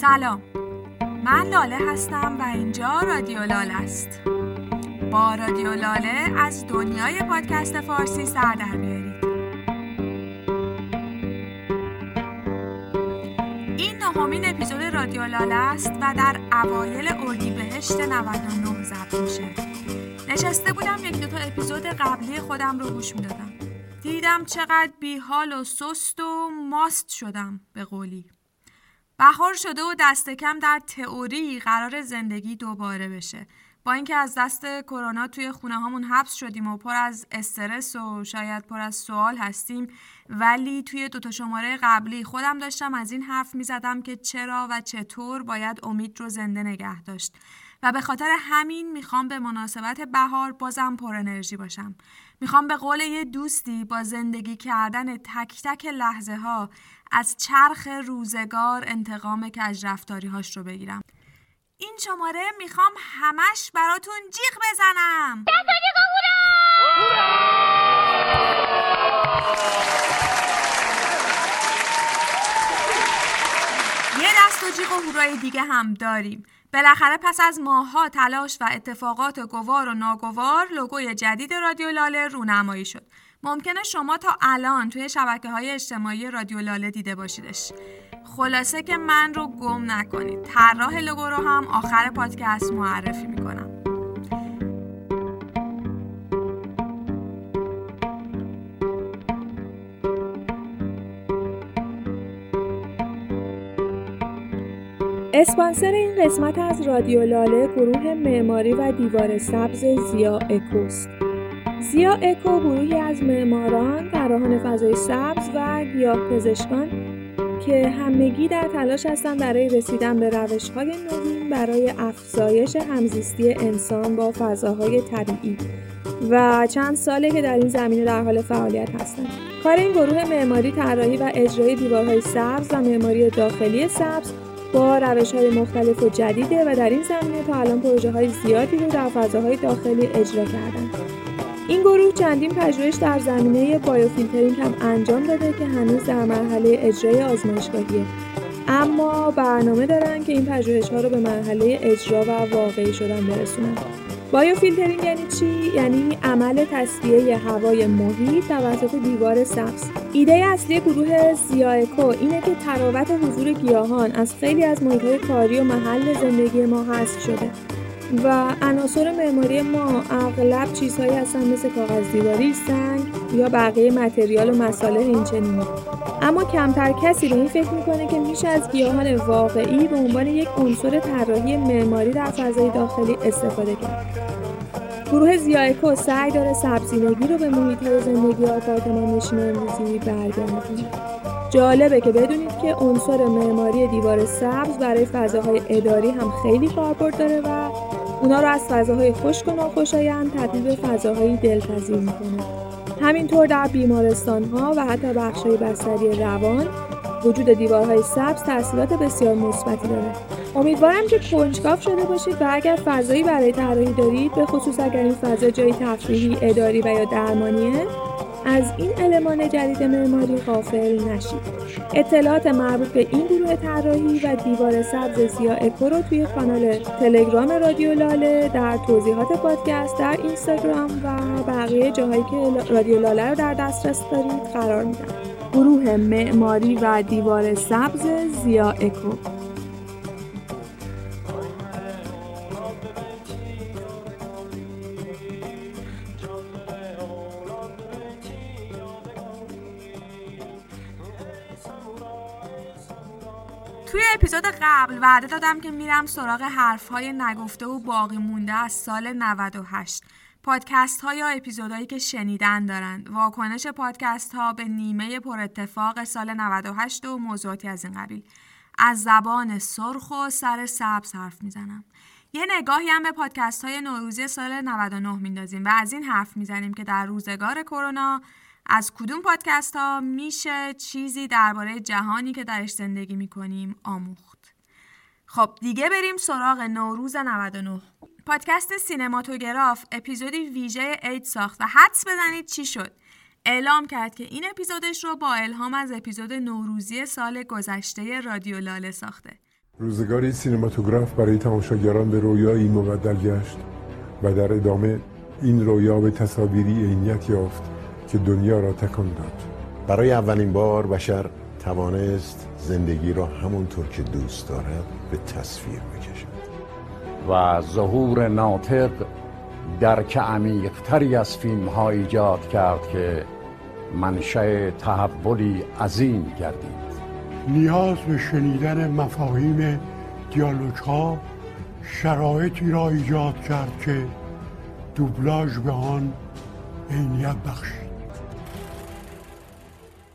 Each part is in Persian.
سلام. من لاله هستم و اینجا رادیو لاله است. با رادیو لاله از دنیای پادکست فارسی سر در بیارید این نهمین اپیزود رادیو لاله است و در اوایل اردیبهشت 99 ضبط میشه. نشسته بودم یک دوتا اپیزود قبلی خودم رو گوش می‌دادم. دیدم چقدر بیحال و سست و ماست شدم به قولی. بهار شده و دست کم در تئوری قرار زندگی دوباره بشه. با اینکه از دست کرونا توی خونه هامون حبس شدیم و پر از استرس و شاید پر از سوال هستیم ولی توی دوتا شماره قبلی خودم داشتم از این حرف می زدم که چرا و چطور باید امید رو زنده نگه داشت. و به خاطر همین می‌خوام به مناسبت بهار بازم پر انرژی باشم. می‌خوام به قول یه دوستی با زندگی کردن تک تک لحظه ها از چرخ روزگار انتقام کج رفتاری هاش رو بگیرم. این شماره می‌خوام همش براتون جیغ بزنم. یه دست و جیغ و هورای دیگه هم داریم. بالاخره پس از ماهها تلاش و اتفاقات گوار و ناگوار لوگوی جدید رادیو لاله رونمایی شد. ممکنه شما تا الان توی شبکه های اجتماعی رادیو لاله دیده باشیدش. خلاصه که من رو گم نکنید. طراح لوگو رو هم آخر پادکست معرفی می‌کنم. اسپانسر این قسمت از رادیو لاله گروه معماری و دیوار سبز زیا اکوست. زیا اکو گروهی از معماران، فراهان فضای سبز و گیاه پزشکان که همگی در تلاش هستند برای رسیدن به روش‌های نوین برای افزایش همزیستی انسان با فضاهای طبیعی و چند ساله که در این زمینه در حال فعالیت هستند. کار این گروه معماری طراحی و اجرای دیوارهای سبز و معماری داخلی سبز با روش های مختلف و جدیده و در این زمینه تا الان پروژه های زیادی رو در فضاهای داخلی اجرا کردن. این گروه چندین پژوهش در زمینه biofiltering هم انجام داده که هنوز در مرحله اجرای آزمایشگاهیه. اما برنامه دارن که این پژوهش ها رو به مرحله اجرا و واقعی شدن برسونن. biofiltering یعنی چی؟ یعنی عمل تصفیه هوای محیط توسط دیوار سبز. ایده اصلی گروه زیایکو اینه که طراوت حضور گیاهان از خیلی از محیطهای کاری و محل زندگی ما حذف شده و عناصر معماری ما اغلب چیزهایی هستن مثل کاغذ دیواری، سنگ یا بقیه متریال و مصالح اینچنینی. اما کمتر کسی به این فکر می‌کنه که میشه از گیاهان واقعی به عنوان یک عنصر طراحی معماری در فضای داخلی استفاده کرد. گروه زیایکو سعی داره سبزینگی رو به محیط های زندگی آپارتمان نشین امروزی برگردونه. جالبه که بدونید که عنصر معماری دیوار سبز برای فضاهای اداری هم خیلی کاربرد داره و اونا رو از فضاهای خشک و ناخوشایند تبدیل به فضاهای دلپذیر می‌کنه. همینطور در بیمارستان ها و حتی بخش های بستری روان وجود دیوارهای سبز تاثیرات بسیار مثبتی داره. امیدوارم که کنجکاو شده باشید و اگر فضایی برای طراحی دارید به خصوص اگر این فضا جایی تفریحی، اداری و یا درمانیه از این المان جدید معماری غافل نشید. اطلاعات مربوط به این گروه طراحی و دیوار سبز سیا اکو رو توی کانال تلگرام رادیو لاله در توضیحات پادکست در اینستاگرام و بقیه جاهایی که رادیو لاله رو در دسترس دارید قرار میدم. گروه معماری و دیوار سبز زیا اکو توی اپیزود قبل وعده دادم که میرم سراغ حرفهای نگفته و باقی مونده از سال 98 پادکست ها یا اپیزودهایی که شنیدن دارند. واکنش پادکست ها به نیمه پر اتفاق سال 98 و موضوعاتی از این قبیل. از زبان سرخ و سر سبز حرف می‌زنم. یه نگاهی هم به پادکست های نوروزی سال 99 میندازیم و از این حرف می‌زنیم که در روزگار کرونا از کدوم پادکست ها میشه چیزی درباره جهانی که درش زندگی می‌کنیم آموخت؟ خب دیگه بریم سراغ نوروز 99 پادکست سینماتوگراف اپیزودی ویژه اید ساخت و حدس بزنید چی شد؟ اعلام کرد که این اپیزودش رو با الهام از اپیزود نوروزی سال گذشته رادیو لاله ساخته. روزگاری سینماتوگراف برای تماشاگران به رویایی مبدل گشت و در ادامه این رویا به تصاویری عینیت یافت. که دنیا را تکان داد. برای اولین بار بشر توانست زندگی را همونطور که دوست دارد به تصویر بکشد. و ظهور ناطق درک عمیقتری از فیلم ها ایجاد کرد که منشأ تحولی عظیم گردید. نیاز به شنیدن مفاهیم دیالوگ ها شرایطی را ایجاد کرد که دوبلاژ به آن عینیت بخشید.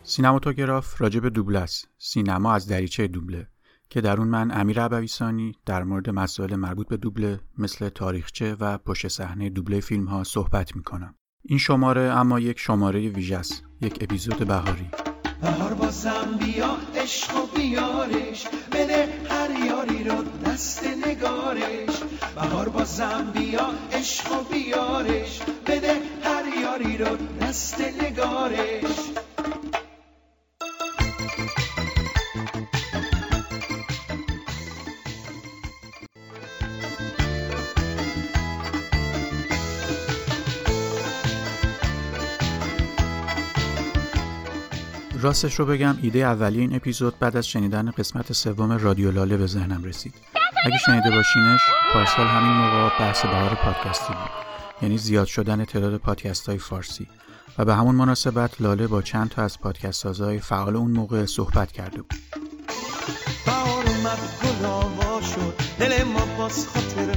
سینماتوگراف راجب دوبله است. سینما از دریچه دوبله که در اون من امیر عبویسانی در مورد مسائل مربوط به دوبله مثل تاریخچه و پشت صحنه دوبله فیلم ها صحبت می‌کنم. این شماره اما یک شماره ویژه است یک اپیزود بهاری. بهار بازم بیا عشق و بیارش بده هر یاری رو دست نگارش. بهار بازم بیا عشق و بیارش بده هر یاری رو دست نگارش. راستش رو بگم ایده اولیه این اپیزود بعد از شنیدن قسمت سوم رادیو لاله به ذهنم رسید. اگه شنیده باشینش پارسال همین موقع بحث بهار پادکستی بود. یعنی زیاد شدن تعداد پادکست های فارسی. و به همون مناسبت لاله با چند تا از پادکست سازهای فعال اون موقع صحبت کرده بود. بهار اومد شد. دل ما باز خاطر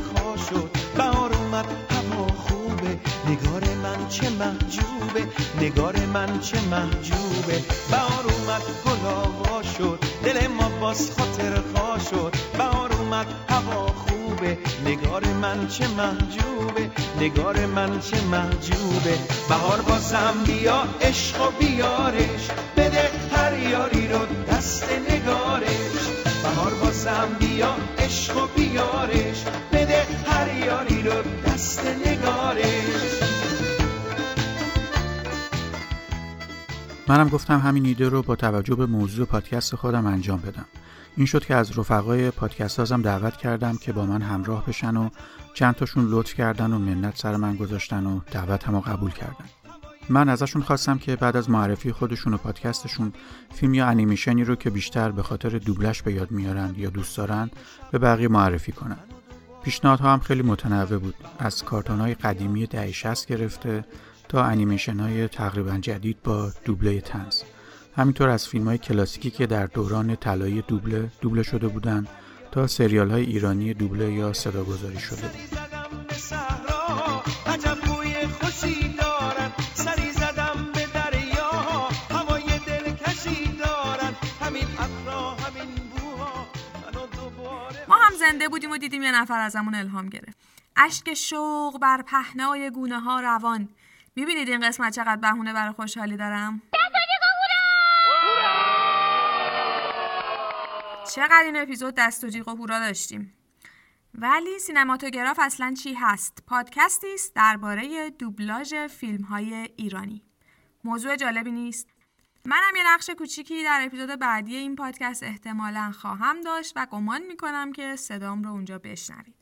شد. بهار اومد هوا خوبه. نگار من چه محجوبه. نگار من چه محجوبه. بهار اومد گل شد. دل ما باز خاطر خواه شد. بهار اومد هوا خوبه. نگار من چه محجوبه. نگار من چه محجوبه. بهار بازم بیا عشق و بیارش. بده هر یاری رو دست نگارش. بهار بازم بیا عشق و بیارش. بده هر یاری رو دست نگارش. منم گفتم همین ایده رو با توجه به موضوع پادکست خودم انجام بدم. این شد که از رفقای پادکست سازم دعوت کردم که با من همراه بشن و چند تاشون لطف کردن و منت سر من گذاشتن و دعوت هم قبول کردن. من ازشون خواستم که بعد از معرفی خودشون و پادکستشون فیلم یا انیمیشنی رو که بیشتر به خاطر دوبلش به یاد میارن یا دوست دارن به بقیه معرفی کنن پیشنهادها هم خیلی متنوع بود. از کارتون های قدیمی دهه 60 گرفته تا انیمیشن های تقریبا جدید با دوبله تنز همینطور از فیلم های کلاسیکی که در دوران طلایی دوبله دوبله شده بودن تا سریال های ایرانی دوبله یا صدا گذاری شده زنده بودیم و دیدیم یه نفر ازمون الهام گرفت اشک شوق بر پهنای گونه ها روان می‌بینید این قسمت چقدر بهونه برای خوشحالی دارم چقدر این اپیزود دست و جیغ و هورا داشتیم ولی سینماتوگراف اصلا چی هست؟ پادکستی است درباره دوبلاژ فیلم های ایرانی. موضوع جالبی نیست؟ منم یه نقش کوچیکی در اپیزود بعدی این پادکست احتمالا خواهم داشت و گمان می‌کنم که صدام رو اونجا بشنوید.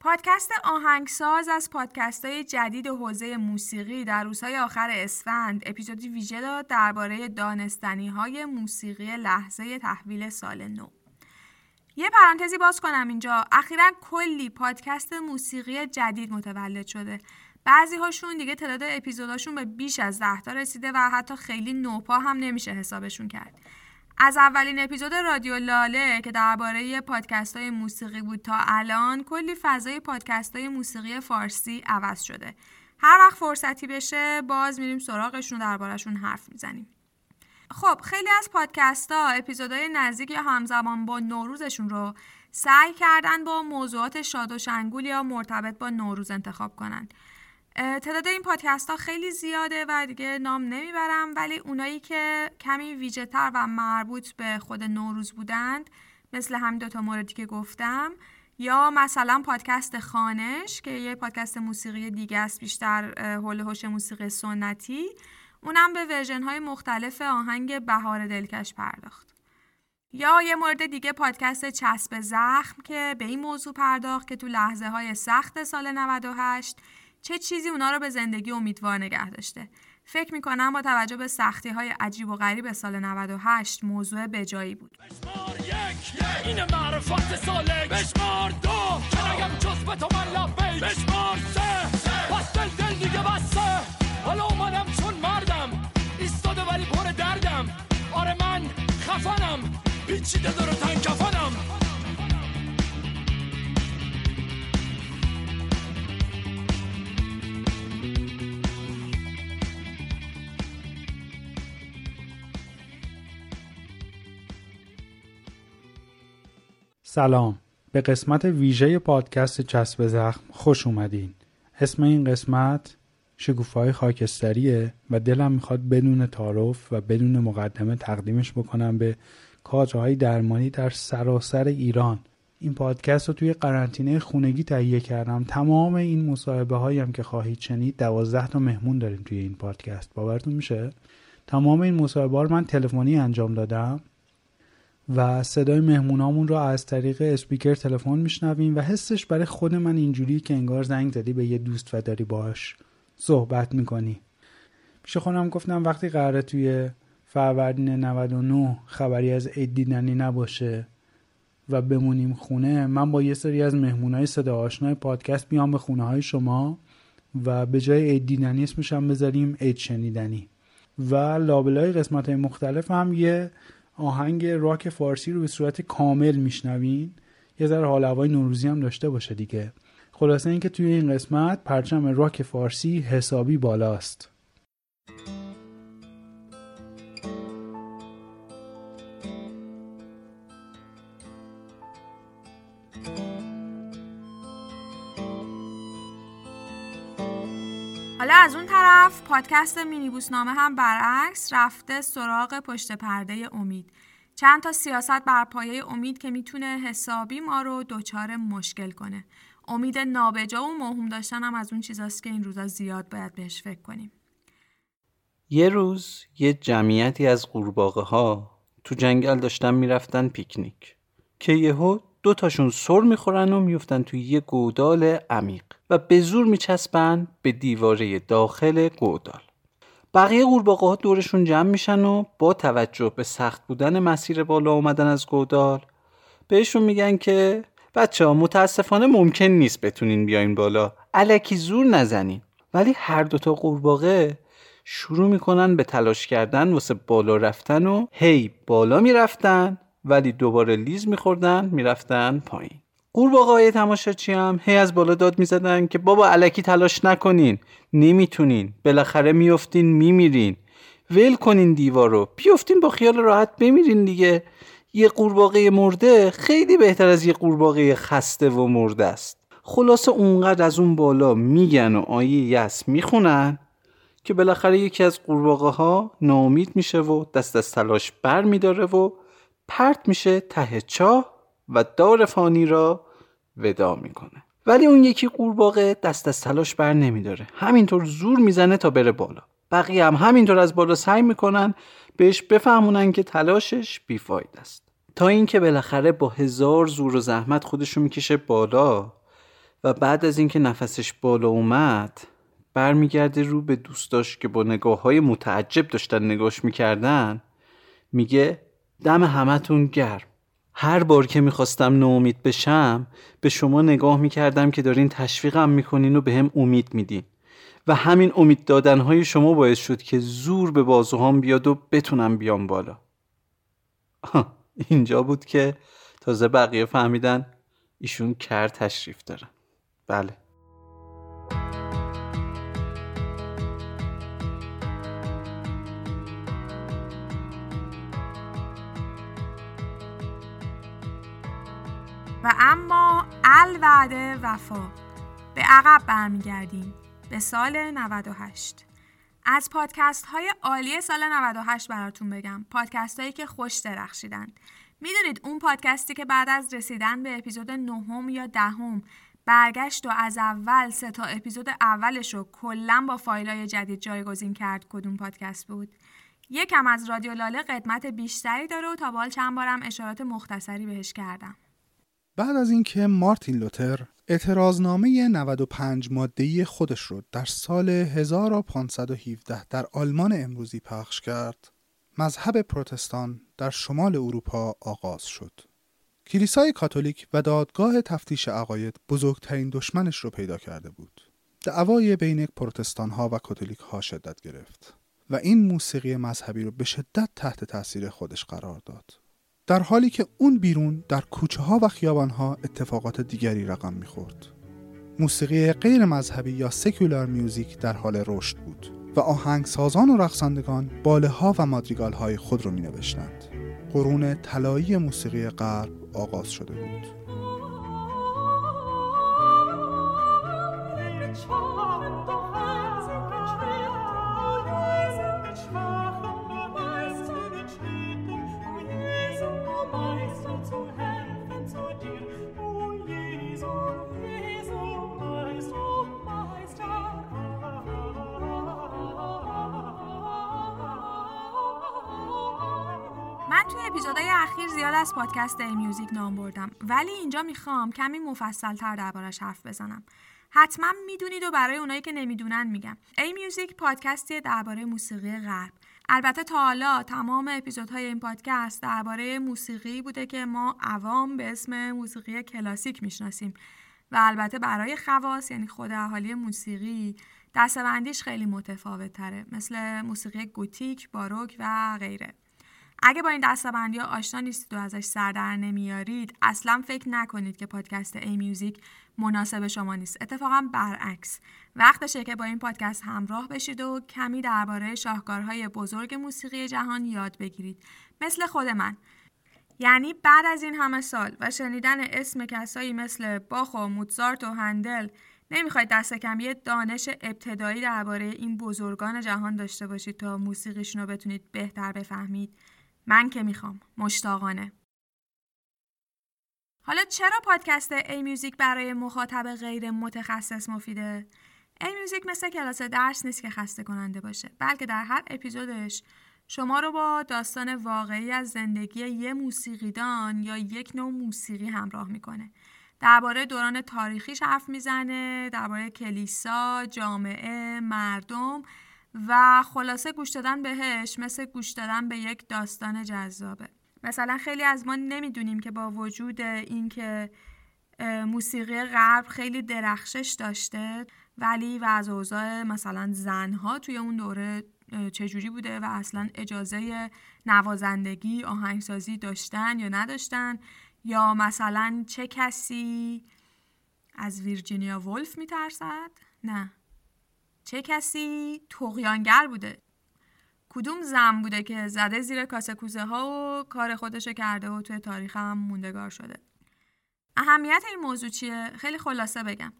پادکست آهنگساز از پادکست های جدید حوزه موسیقی در روزهای آخر اسفند اپیزودی ویژه داد درباره دانستنی های موسیقی لحظه تحویل سال نو. یه پرانتزی باز کنم اینجا اخیرا کلی پادکست موسیقی جدید متولد شده بعضی هاشون دیگه تعداد اپیزوداشون به بیش از ده تا رسیده و حتی خیلی نوپا هم نمیشه حسابشون کرد. از اولین اپیزود رادیو لاله که درباره پادکست های موسیقی بود تا الان کلی فضای پادکست های موسیقی فارسی عوض شده. هر وقت فرصتی بشه باز میریم سراغشون دربارهشون حرف می‌زنیم. خب خیلی از پادکست ها اپیزودهای نزدیک یا همزمان با نوروزشون رو سعی کردن با موضوعات شاد و شنگول یا مرتبط با نوروز انتخاب کنن. تعداد این پادکست ها خیلی زیاده و دیگه نام نمی‌برم ولی اونایی که کمی ویژه تر و مربوط به خود نوروز بودند مثل همین دوتا موردی که گفتم یا مثلا پادکست خانش که یه پادکست موسیقی دیگه است بیشتر حول هوش موسیقی سنتی اونم به ورژن های مختلف آهنگ بهار دلکش پرداخت. یا یه مورد دیگه پادکست چسب زخم که به این موضوع پرداخت که تو لحظه های سخت سال 98 چه چیزی اونا رو به زندگی امیدوار نگه داشته؟ فکر می‌کنم با توجه به سختی های عجیب و غریب سال 98 موضوع بجایی بود. بشمار یک این معرفت سالک بشمار دو نگم جز به تو من لبه بشمار سه پس دل دل دیگه بسته. حالا اومدم چون مردم. ایستاده ولی پر دردم. آره من خفنم. پیچیده دور و تنگ کفنم. سلام. به قسمت ویژه پادکست چسب زخم خوش اومدین. اسم این قسمت شکوفای خاکستریه و دلم می‌خواد بدون تعارف و بدون مقدمه تقدیمش بکنم به کادرهای درمانی در سراسر ایران. این پادکست رو توی قرنطینه خونگی تهیه کردم. تمام این مصاحبه هایم که خواهید شنید دوازده تا مهمون داریم توی این پادکست. باورتون میشه؟ تمام این مصاحبه رو من تلفنی انجام دادم. و صدای مهمونامون رو از طریق اسپیکر تلفن میشنویم و حسش برای خود من اینجوری که انگار زنگ زدی به یه دوست و داری باش. صحبت می‌کنی. پیش خودم گفتم وقتی قراره توی فروردین 99 خبری از عید دیدنی نباشه و بمونیم خونه من با یه سری از مهمونای صدا آشنای پادکست بیام به خونه های شما و به جای عید دیدنی اسمش هم بذاریم عید شنیدنی. و لابلای قسمت های مختلف هم یه آهنگ راک فارسی رو به صورت کامل میشنوین. یه ذره حال هوای نوروزی هم داشته باشه دیگه. خلاصه اینکه توی این قسمت پرچم راک فارسی حسابی بالاست. حالا از اون طرف پادکست مینیبوس نامه هم برعکس رفته سراغ پشت پرده امید. چند تا سیاست بر پایه امید که می‌تونه حسابی ما رو دچار مشکل کنه. امید نابجا و موهوم داشتن هم از اون چیزاست که این روزا زیاد باید بهش فکر کنیم. یه روز یه جمعیتی از قورباغه ها تو جنگل داشتن می‌رفتن پیکنیک. که یهو دو تاشون سر می‌خورن و میفتن توی یه گودال عمیق و به زور میچسبن به دیواره داخل گودال. بقیه قورباغه ها دورشون جمع میشن و با توجه به سخت بودن مسیر بالا اومدن از گودال بهشون میگن که بچه ها متاسفانه ممکن نیست بتونین بیاین بالا. علکی زور نزنین. ولی هر دوتا قورباغه شروع می‌کنن به تلاش کردن واسه بالا رفتن و هی بالا می‌رفتن. ولی دوباره لیز میخوردن می‌رفتن پایین. قورباغه‌های تماشاچی هم هی از بالا داد می‌زدن که بابا علکی تلاش نکنین. نمی‌تونین. بالاخره میفتین میمیرین. ول کنین دیوارو بیفتین با خیال راحت بمیرین دیگه. یه قورباغه مرده خیلی بهتر از یه قورباغه خسته و مرده است. خلاصه اونقدر از اون بالا میگن و آیه یس می‌خونن که بالاخره یکی از قورباغه ها ناامید میشه و دست از تلاش بر میداره و پرت میشه ته چاه و دار فانی را ودا می‌کنه. ولی اون یکی قورباغه دست از تلاش بر نمیداره. همینطور زور می‌زنه تا بره بالا. بقیه هم همینطور از بالا سعی می‌کنن بهش بفهمونن که تلاشش بیفاید است. تا اینکه بالاخره با هزار زور و زحمت خودشو می‌کشه بالا و بعد از اینکه نفسش بالا اومد برمیگرده رو به دوستاش که با نگاه های متعجب داشتن نگاش می‌کردن میگه دم همتون گرم. هر بار که می‌خواستم ناامید بشم به شما نگاه می‌کردم که دارین تشویقم می‌کنین و به هم امید میدین. و همین امید دادنهای شما باعث شد که زور به بازوهام بیاد و بتونم بیام بالا. اینجا بود که تازه بقیه فهمیدن ایشون کر تشریف دارن. بله. و اما الوعده وفا. به عقب برمیگردیم. به سال 98 از پادکست های عالی سال 98 براتون بگم. پادکست هایی که خوش درخشیدن. می‌دونید اون پادکستی که بعد از رسیدن به اپیزود نهم یا دهم برگشت و از اول سه تا اپیزود اولش رو کلا با فایل های جدید جایگزین کرد کدوم پادکست بود؟ یکم از رادیو لاله قدمت بیشتری داره و تا بال چند بارم اشارات مختصری بهش کردم. بعد از اینکه مارتین لوتر اعتراضنامه 95 مادهی خودش رو در سال 1517 در آلمان امروزی پخش کرد، مذهب پروتستان در شمال اروپا آغاز شد. کلیسای کاتولیک و دادگاه تفتیش عقاید بزرگترین دشمنش رو پیدا کرده بود. دعوای بین پروتستان ها و کاتولیک ها شدت گرفت و این موسیقی مذهبی رو به شدت تحت تاثیر خودش قرار داد. در حالی که اون بیرون در کوچه ها و خیابان ها اتفاقات دیگری رقم می‌خورد. موسیقی غیر مذهبی یا سکولار میوزیک در حال رشد بود و آهنگسازان و رقصندگان باله ها و مادریگال های خود رو می نوشتند. قرون طلایی موسیقی غرب آغاز شده بود. من توی اپیزودهای اخیر زیاد از پادکست ای میوزیک نام بردم. ولی اینجا می‌خوام کمی مفصل تر دربارش حرف بزنم. حتما می‌دونید و برای اونایی که نمی‌دونن میگم. ای میوزیک پادکستی درباره موسیقی غرب. البته تا حالا تمام اپیزودهای این پادکست درباره موسیقی بوده که ما عوام به اسم موسیقی کلاسیک می‌شناسیم. و البته برای خواص یعنی خود اهالی موسیقی دستبندیش خیلی متفاوت تره مثل موسیقی گوتیک، باروک و غیره. اگه با این دستبندی ها آشنا نیستید و ازش سر در نمیارید اصلا فکر نکنید که پادکست ای میوزیک مناسب شما نیست. اتفاقا برعکس. وقتشه که با این پادکست همراه بشید و کمی درباره شاهکارهای بزرگ موسیقی جهان یاد بگیرید. مثل خود من. یعنی بعد از این همه سال و شنیدن اسم کسایی مثل باخ و موتزارت و هندل نمی‌خواید دست کم یه دانش ابتدایی درباره این بزرگان جهان داشته باشید تا موسیقیشون رو بتونید بهتر بفهمید. من که می‌خوام مشتاقانه. حالا چرا پادکست ای میوزیک برای مخاطب غیر متخصص مفیده؟ ای میوزیک مثل کلاس درس نیست که خسته کننده باشه بلکه در هر اپیزودش. شما رو با داستان واقعی از زندگی یه موسیقیدان یا یک نوع موسیقی همراه می‌کنه. درباره دوران تاریخیش حرف می‌زنه درباره کلیسا، جامعه، مردم و خلاصه گوش دادن بهش مثل گوش دادن به یک داستان جذابه مثلا خیلی از ما نمی‌دونیم که با وجود اینکه موسیقی غرب خیلی درخشش داشته ولی و اوضاع مثلا زنها توی اون دوره چجوری بوده و اصلا اجازه نوازندگی آهنگسازی داشتن یا نداشتن یا مثلا چه کسی از ویرجینیا ولف میترسد؟ نه چه کسی تقیانگر بوده؟ کدوم زن بوده که زده زیر کاسه کوزه ها و کار خودشو کرده و توی تاریخ هم موندگار شده؟ اهمیت این موضوع چیه؟ خیلی خلاصه بگم.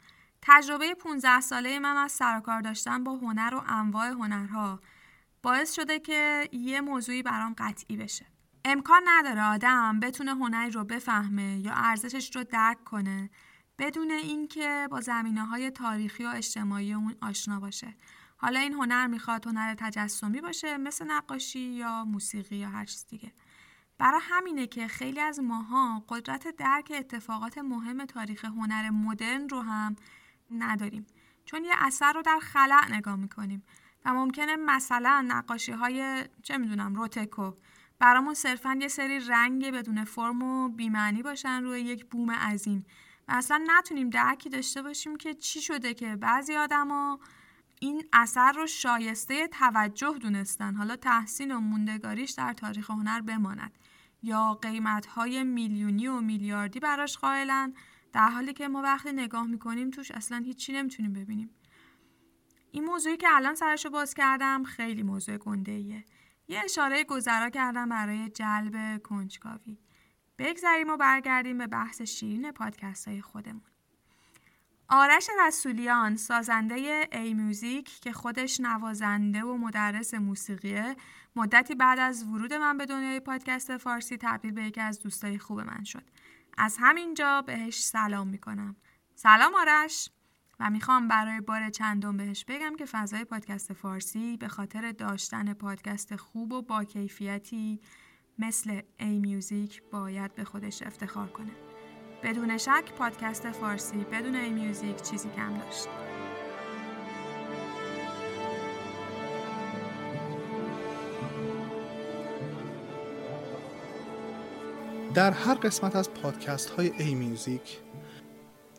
تجربه 15 ساله من از سرکار داشتن با هنر و انواع هنرها باعث شده که یه موضوعی برام قطعی بشه. امکان نداره آدم بتونه هنری رو بفهمه یا ارزشش رو درک کنه. بدون اینکه با زمینه های تاریخی و اجتماعی اون آشنا باشه. حالا این هنر می‌خواد هنر تجسمی باشه مثل نقاشی یا موسیقی یا هر چیز دیگه. برای همینه که خیلی از ماها قدرت درک اتفاقات مهم تاریخ هنر مدرن رو هم نداریم. چون یه اثر رو در خلع نگاه می‌کنیم و ممکنه مثلا نقاشی های چه می‌دونم روتکو برامون صرفا یه سری رنگ بدون فرم و بیمعنی باشن روی یک بوم عظیم. و اصلا نتونیم درکی داشته باشیم که چی شده که بعضی آدما این اثر رو شایسته توجه دونستن. حالا تحسین و موندگاریش در تاریخ هنر بماند. یا قیمت های میلیونی و میلیاردی براش قائلن در حالی که ما وقتی نگاه می‌کنیم توش اصلا هیچی نمی‌تونیم ببینیم. این موضوعی که الان سرشو باز کردم خیلی موضوع گنده ایه. یه اشاره گذرا کردم برای جلب کنجکاوی. بگذریم و برگردیم به بحث شیرین پادکست های خودمون. آرش رسولیان سازنده ای موزیک که خودش نوازنده و مدرس موسیقیه مدتی بعد از ورود من به دنیای پادکست فارسی تبدیل به یکی از دوستای خوب من شد. از همینجا بهش سلام می‌کنم. سلام آرش. و می‌خوام برای بار چندم بهش بگم که فضای پادکست فارسی به خاطر داشتن پادکست خوب و با کیفیتی مثل ای میوزیک باید به خودش افتخار کنه. بدون شک پادکست فارسی بدون ای میوزیک چیزی کم داشت. در هر قسمت از پادکست های ای میوزیک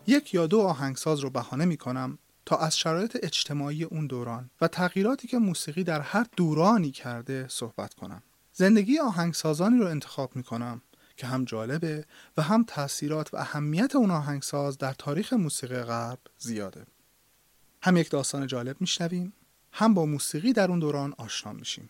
یک یا دو آهنگساز رو بهانه می کنم تا از شرایط اجتماعی اون دوران و تغییراتی که موسیقی در هر دورانی کرده صحبت کنم. زندگی آهنگسازانی رو انتخاب می کنم که هم جالبه و هم تاثیرات و اهمیت اون آهنگساز در تاریخ موسیقی غرب زیاده. هم یک داستان جالب میشنویم هم با موسیقی در اون دوران آشنا میشیم.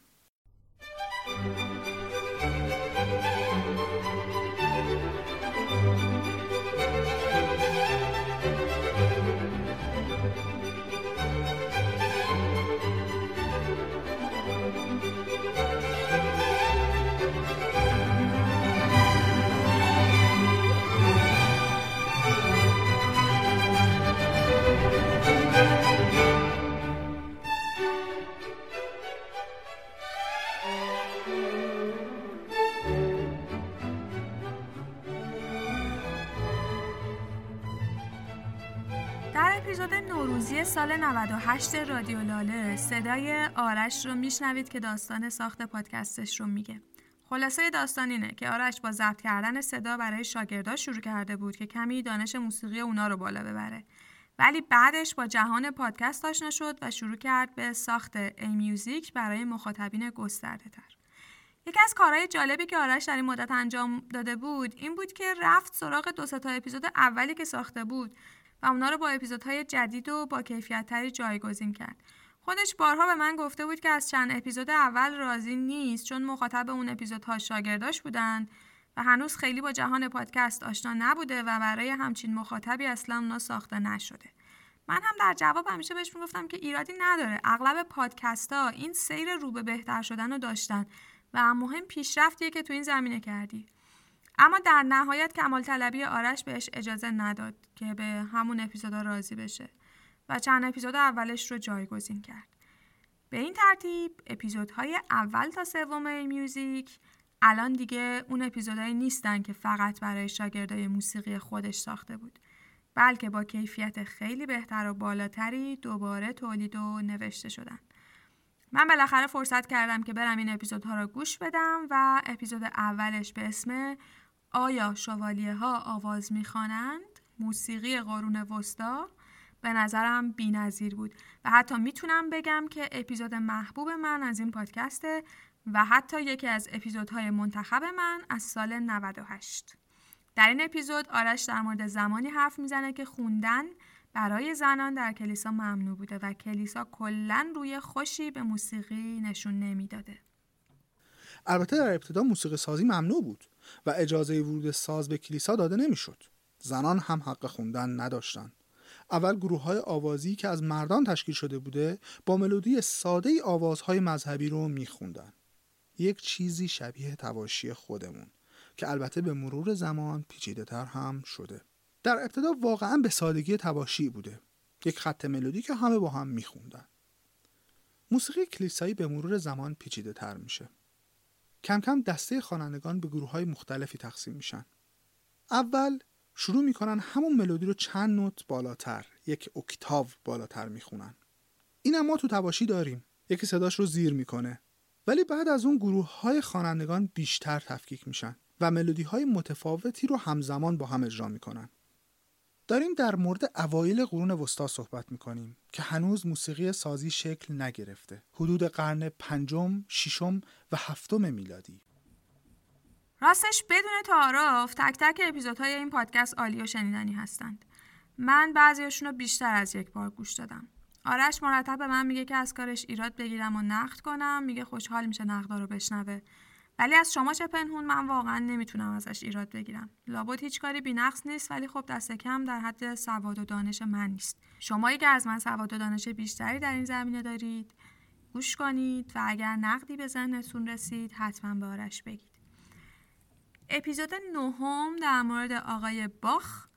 سال 98 رادیو لاله صدای آرش رو میشنوید که داستان ساخت پادکستش رو میگه. خلاصه داستان اینه که آرش با ضبط کردن صدا برای شاگردا شروع کرده بود که کمی دانش موسیقی اونا رو بالا ببره. ولی بعدش با جهان پادکست آشنا شد و شروع کرد به ساخت ای میوزیک برای مخاطبین گسترده تر. یکی از کارهای جالبی که آرش در این مدت انجام داده بود این بود که رفت سراغ دو تا اپیزود اولی که ساخته بود و اونا رو با اپیزودهای جدید و با کیفیت تری جایگزین کرد. خودش بارها به من گفته بود که از چند اپیزود اول راضی نیست چون مخاطب اون اپیزودها شاگرداش بودند و هنوز خیلی با جهان پادکست آشنا نبوده و برای همچین مخاطبی اصلا اونا ساخته نشده. من هم در جواب همیشه بهش می‌گفتم که ایرادی نداره. اغلب پادکست ها این سیر رو به بهتر شدن رو داشتن و مهم پیشرفتیه که تو این زمینه کردی. اما در نهایت کمال طلبی آرش بهش اجازه نداد که به همون اپیزودا راضی بشه و چند اپیزود اولش رو جایگزین کرد. به این ترتیب اپیزودهای اول تا سوم میوزیک الان دیگه اون اپیزودهایی نیستن که فقط برای شاگردای موسیقی خودش ساخته بود بلکه با کیفیت خیلی بهتر و بالاتری دوباره تولید و نوشته شدن. من بالاخره فرصت کردم که برم این اپیزودها رو گوش بدم و اپیزود اولش به اسم آیا شوالیه ها آواز می‌خوانند؟ موسیقی قرون وسطا به نظرم بینظیر بود و حتی می‌تونم بگم که اپیزود محبوب من از این پادکسته و حتی یکی از اپیزودهای منتخب من از سال 98 در این اپیزود آرش در مورد زمانی حرف می‌زنه که خوندن برای زنان در کلیسا ممنوع بوده و کلیسا کلا روی خوشی به موسیقی نشون نمی‌داده. البته در ابتدا موسیقی سازی ممنوع بود. و اجازه ورود ساز به کلیسا داده نمی‌شد. زنان هم حق خوندن نداشتند. اول گروه های آوازی که از مردان تشکیل شده بوده با ملودی ساده ای آوازهای مذهبی رو میخوندن. یک چیزی شبیه تواشی خودمون که البته به مرور زمان پیچیده تر هم شده. در ابتدا واقعا به سادگی تواشی بوده. یک خط ملودی که همه با هم میخوندن. موسیقی کلیسایی به مرور زمان پیچیده تر میشه. کم کم دسته خوانندگان به گروه های مختلفی تقسیم میشن. اول شروع می‌کنن همون ملودی رو چند نوت بالاتر یک اکتاو بالاتر می‌خونن. این ما تو تباشی داریم. یکی صداش رو زیر می‌کنه. ولی بعد از اون گروه های خوانندگان بیشتر تفکیک میشن و ملودی های متفاوتی رو همزمان با هم اجرا می‌کنن. داریم در مورد اوایل قرون وسطا صحبت می‌کنیم که هنوز موسیقی سازی شکل نگرفته. حدود قرن پنجم، ششم و هفتم میلادی. راستش بدون تعارف تک تک اپیزودهای این پادکست عالی و شنیدنی هستند. من بعضیشون رو بیشتر از یک بار گوش دادم. آرش مرتب به من میگه که از کارش ایراد بگیرم و نقد کنم میگه خوشحال میشه نقدا رو بشنوه. ولی از شما چه پنهون من واقعا نمی‌تونم ازش ایراد بگیرم. لابد هیچ کاری بینقص نیست ولی خب دست کم در حد سواد و دانش من نیست. شمایی که از من سواد و دانش بیشتری در این زمینه دارید گوش کنید و اگر نقدی به ذهنتون رسید حتما به آرش بگید. اپیزود نهم در مورد آقای باخ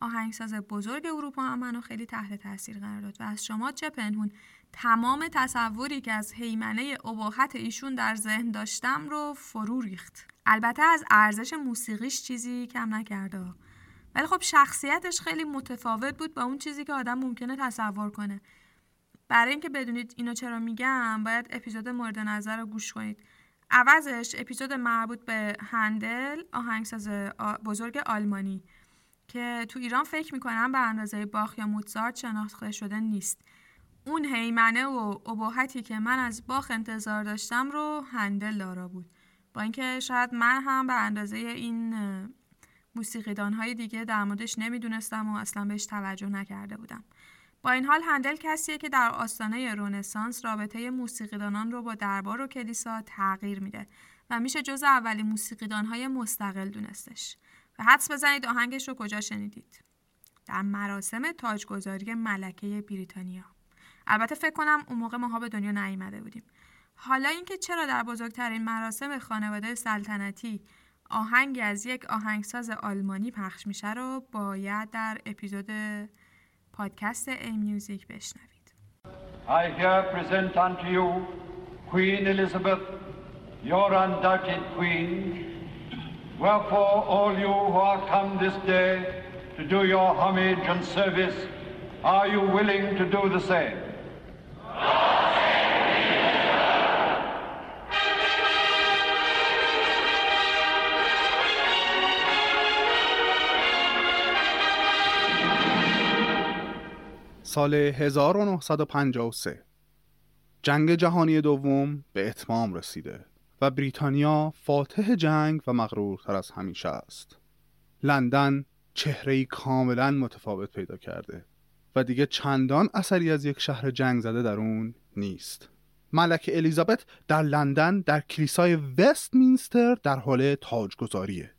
آهنگساز بزرگ اروپا هم منو خیلی تحت تاثیر قرار داد و از شما چه پنهون تمام تصوری که از حیمنه اباحت ایشون در ذهن داشتم رو فرو ریخت. البته از ارزش موسیقیش چیزی کم نکرده ولی خب شخصیتش خیلی متفاوت بود با اون چیزی که آدم ممکنه تصور کنه. برای اینکه بدونید اینو چرا میگم باید اپیزود مورد نظر رو گوش کنید. عوضش اپیزود مربوط به هندل آهنگساز بزرگ آلمانی که تو ایران فکر می‌کنم به اندازه باخ یا موتزارت شناخته شده نیست. اون حیمنه و ابهتی که من از باخ انتظار داشتم رو هندل دارا بود. با اینکه شاید من هم به اندازه این موسیقیدان های دیگه در موردش نمی‌دونستم و اصلا بهش توجه نکرده بودم. با این حال هندل کسیه که در آستانه رونسانس رابطه موسیقیدانان رو با دربار و کلیسا تغییر میده و میشه جز اولین موسیقیدان های مستقل دونستش. و حدس بزنید آهنگش رو کجا شنیدید؟ در مراسم تاجگذاری ملکه بریتانیا. البته فکر کنم اون موقع ماها به دنیا نیامده بودیم حالا اینکه چرا در بزرگترین مراسم خانواده سلطنتی آهنگی از یک آهنگساز آلمانی پخش میشه رو باید در اپیزود پادکست ای میوزیک بشنوید I here present unto you Queen Elizabeth, your undoubted queen. Wherefore all you who are come this day to do your homage and service, are you willing to do the same? سال 1953 جنگ جهانی دوم به اتمام رسیده و بریتانیا فاتح جنگ و مغرورتر از همیشه است. لندن چهره کاملا متفاوت پیدا کرده و دیگه چندان اثری از یک شهر جنگ زده در اون نیست. ملکه الیزابت در لندن در کلیسای وست مینستر در حال تاجگذاریه.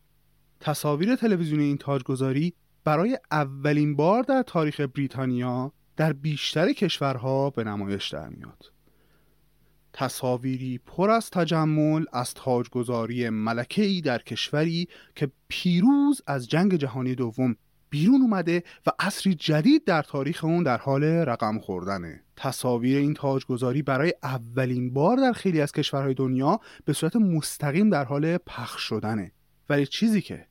تصاویر تلویزیونی این تاجگذاری برای اولین بار در تاریخ بریتانیا در بیشتر کشورها به نمایش در میاد. تصاویری پر از تجمل از تاجگذاری ملکه‌ای در کشوری که پیروز از جنگ جهانی دوم بیرون اومده و عصری جدید در تاریخ اون در حال رقم خوردنه تصاویر این تاجگذاری برای اولین بار در خیلی از کشورهای دنیا به صورت مستقیم در حال پخش شدنه ولی چیزی که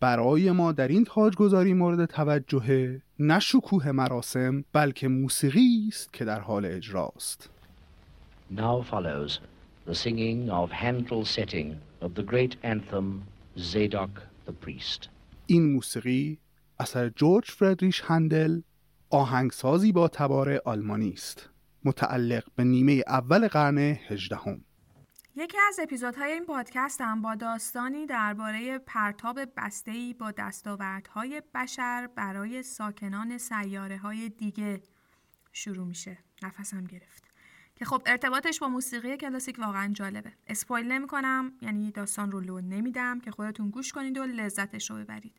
برای ما در این تاجگذاری مورد توجه نه شکوه مراسم بلکه موسیقی است که در حال اجراست. Now follows the singing of Handel's setting of the great anthem Zadok the Priest. این موسیقی اثر جورج فردریش هندل آهنگسازی با تبار آلمانی است. متعلق به نیمه اول قرن هجدهم. یکی از اپیزودهای این پادکست هم با داستانی درباره پرتاب بسته‌ای با دستاوردهای بشر برای ساکنان سیاره های دیگه شروع میشه. نفسم گرفت. که خب ارتباطش با موسیقی کلاسیک واقعا جالبه. اسپویل نمی کنم یعنی داستان رو لون نمیدم که خودتون گوش کنید و لذتش رو ببرید.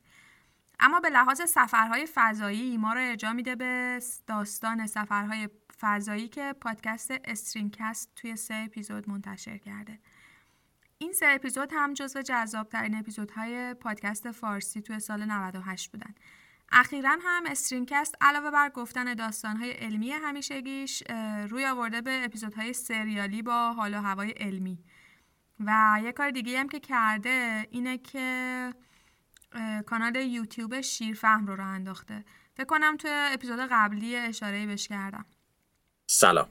اما به لحاظ سفرهای فضایی ما رو ارجاع میده به داستان سفرهای فضایی که پادکست استرینکست توی سه اپیزود منتشر کرده. این سه اپیزود هم جزو جذابترین اپیزودهای پادکست فارسی توی سال 98 بودن. اخیرا هم استرینکست علاوه بر گفتن داستانهای علمی همیشگیش روی آورده به اپیزودهای سریالی با حال و هوای علمی. و یه کار دیگه هم که کرده اینه که کانال یوتیوب شیرفهم رو راه انداخته. فکر کنم توی اپیزود قبلی اشاره بهش کردم. سلام.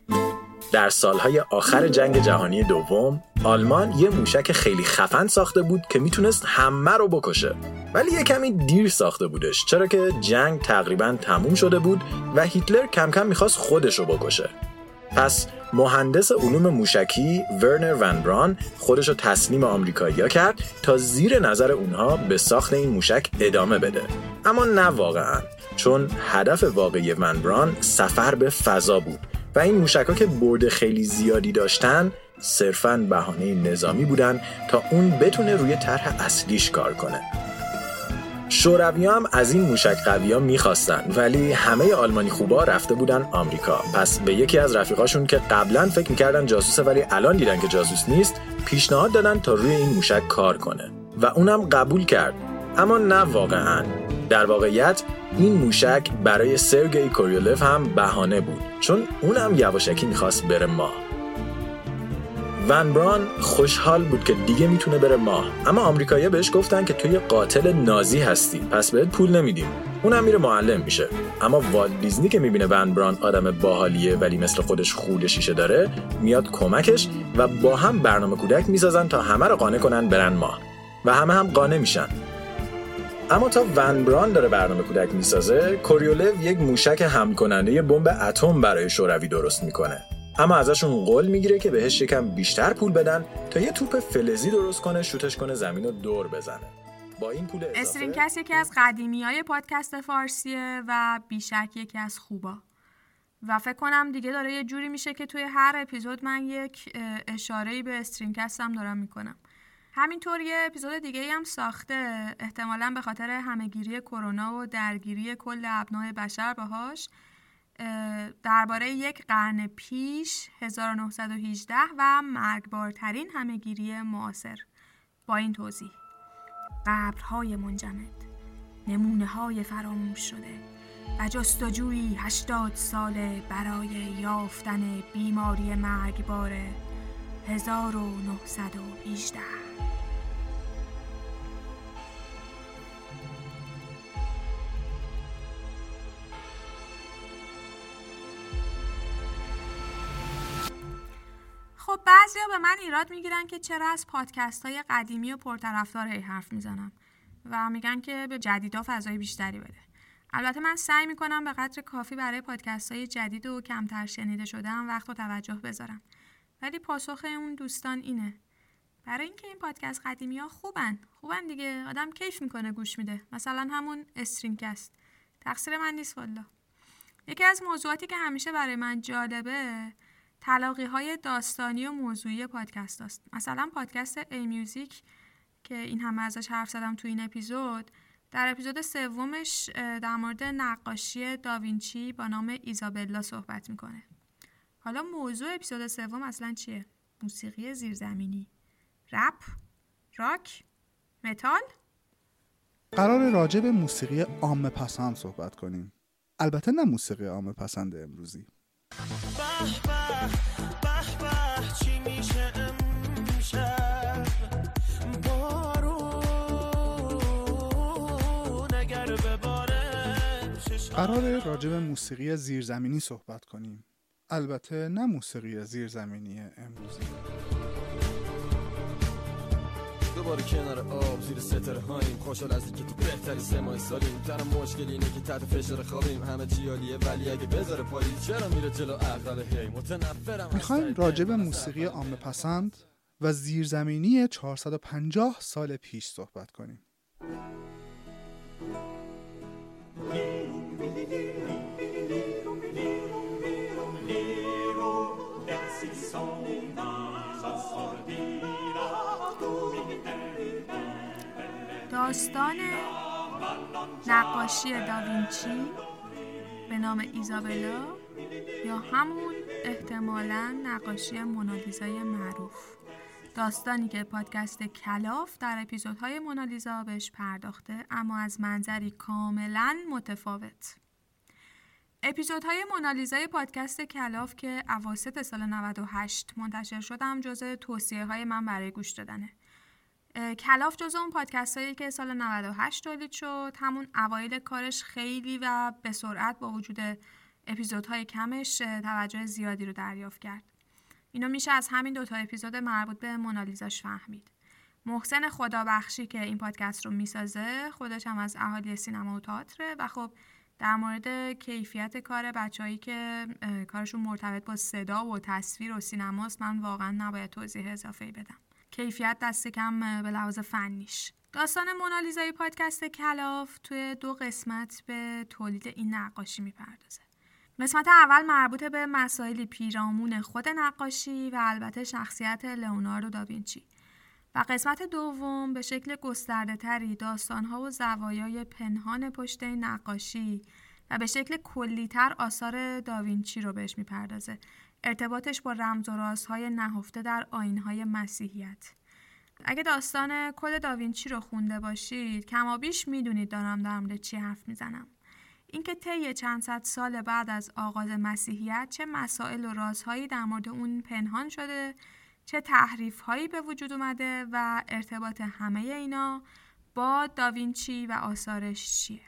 در سالهای آخر جنگ جهانی دوم آلمان یه موشک خیلی خفن ساخته بود که می‌تونست همه رو بکشه. ولی یه کمی دیر ساخته بودش چرا که جنگ تقریبا تموم شده بود و هیتلر کم کم می‌خواست خودش رو بکشه. پس مهندس علوم موشکی ورنر ون بران خودش رو تسلیم آمریکایی‌ها کرد تا زیر نظر اونها به ساخت این موشک ادامه بده. اما نه واقعا چون هدف واقعی ون بران سفر به فضا بود. و این موشک که برد خیلی زیادی داشتن صرفاً بهانه نظامی بودن تا اون بتونه روی طرح اصلیش کار کنه. شوروی هم از این موشک قوی ها می‌خواستن ولی همه آلمانی خوبا رفته بودن آمریکا. پس به یکی از رفیقاشون که قبلا فکر می‌کردن جاسوسه ولی الان دیدن که جاسوس نیست پیشنهاد دادن تا روی این موشک کار کنه. و اونم قبول کرد. اما نه واقعا. در واقعیت این موشک برای سرگئی کوریولف هم بهانه بود چون اونم یواشکی می‌خواست بره ماه. ون بران خوشحال بود که دیگه می‌تونه بره ماه اما آمریکایی‌ها بهش گفتن که توی قاتل نازی هستی پس بهت پول نمیدیم. اونم میره معلم میشه. اما والت دیزنی که می‌بینه ون آدم باحالیه ولی مثل خودش خود شیشه داره میاد کمکش و با هم برنامه کودک می‌سازن تا همه رو قانع کنن برن ماه. و همه هم قانع میشن. اما تا ون بران داره برنامه کودک می‌سازه کوریولو یک موشک هم کننده بمب اتم برای شوروی درست می‌کنه. اما ازشون قول می‌گیره که بهش یکم بیشتر پول بدن تا یه توپ فلزی درست کنه شوتش کنه زمین رو دور بزنه. با این پول اضافه یکی از قدیمی های پادکست فارسیه و بیشک یکی از خوبا. و فکر کنم دیگه داره یه جوری میشه که توی هر اپیزود من یک اشاره به استرینکست هم دارم می‌کنم. همینطور یه اپیزود دیگه هم ساخته. احتمالا به خاطر همهگیری کرونا و درگیری کل ابنای بشر باهاش درباره یک قرن پیش 1918 و مرگبارترین همهگیری معاصر. با این توضیح قبرهای منجمد نمونه های فراموش شده و جستجویی هشتاد ساله برای یافتن بیماری مرگبار 1918 خب بعضیا به من ایراد می‌گیرن که چرا از پادکست های قدیمی و پرطرفدار هی حرف می‌زنم و میگن که به جدیدا فضای بیشتری بده. البته من سعی می‌کنم به قدر کافی برای پادکست های جدید و کمتر شنیده هم وقت و توجه بذارم. ولی پاسخ اون دوستان اینه. برای اینکه این پادکست قدیمی ها خوبن. خوبن دیگه. آدم کیف می‌کنه گوش میده. مثلا همون استرینکست تقصیر من نیست والا یکی از موضوعاتی که همیشه برای من جالبه تلاقی های داستانی و موضوعی پادکست است. مثلا پادکست ای میوزیک که این همه ازش حرف زدم تو این اپیزود در اپیزود سومش در مورد نقاشی داوینچی با نام ایزابلا صحبت می‌کنه حالا موضوع اپیزود سوم اصلا چیه؟ موسیقی زیرزمینی رپ؟ راک؟ متال؟ قرار راجع به موسیقی عام پسند صحبت کنیم البته نه موسیقی عام پسند امروزی قرار راجع به موسیقی زیرزمینی صحبت کنیم. البته نه موسیقی زیرزمینی امروزی. دوباره کنار آب زیر ستاره هاییم خوشحال از اینکه تو بهتری سه ماه سالیم. تنها مشکل اینه که تحت فشار خوابیم. همه چی عالیه ولی اگه بذاره پایی چرا میره جلو عقل هی؟ متنفرم. می‌خوایم راجع به موسیقی عام پسند و زیرزمینی 450 سال پیش صحبت کنیم. داستان نقاشی داوینچی به نام ایزابلا یا همون احتمالا نقاشی مونالیزای معروف. داستانی که پادکست کلاف در اپیزودهای مونالیزا بهش پرداخته اما از منظری کاملا متفاوت. اپیزودهای مونالیزای پادکست کلاف که اواسط سال 98 منتشر شدم جزء توصیه های من برای گوش دادنه. کلاف جز اون پادکست هایی که سال 98 تولید شد. همون اوایل کارش خیلی و به سرعت با وجود اپیزودهای کمش توجه زیادی رو دریافت کرد. اینو میشه از همین دوتا اپیزود مربوط به مونالیزاش فهمید. محسن خدابخشی که این پادکست رو می‌سازه خودش هم از اهالی سینما و تئاتر و خب در مورد کیفیت کار بچههایی که کارشون مرتبط با صدا و تصویر و سینماست من واقعا نباید توضیح اضافه بدم. کیفیت دست کم به لحاظ فنیش. داستان مونالیزای پادکست کلاف توی دو قسمت به تولید این نقاشی می‌پردازه. قسمت اول مربوط به مسائلی پیرامون خود نقاشی و البته شخصیت لئوناردو داوینچی. و قسمت دوم به شکل گسترده تری داستانها و زوایای پنهان پشت این نقاشی و به شکل کلیتر آثار داوینچی رو بهش می‌پردازه. ارتباطش با رمز و رازهای نهفته در آینهای مسیحیت. اگه داستان کد داوینچی رو خونده باشید کمابیش می‌دونید دارم در مورد چی حرف می‌زنم. اینکه طی چند صد سال بعد از آغاز مسیحیت چه مسائل و رازهایی در مورد اون پنهان شده چه تحریف هایی به وجود اومده و ارتباط همه اینا با داوینچی و آثارش چیه؟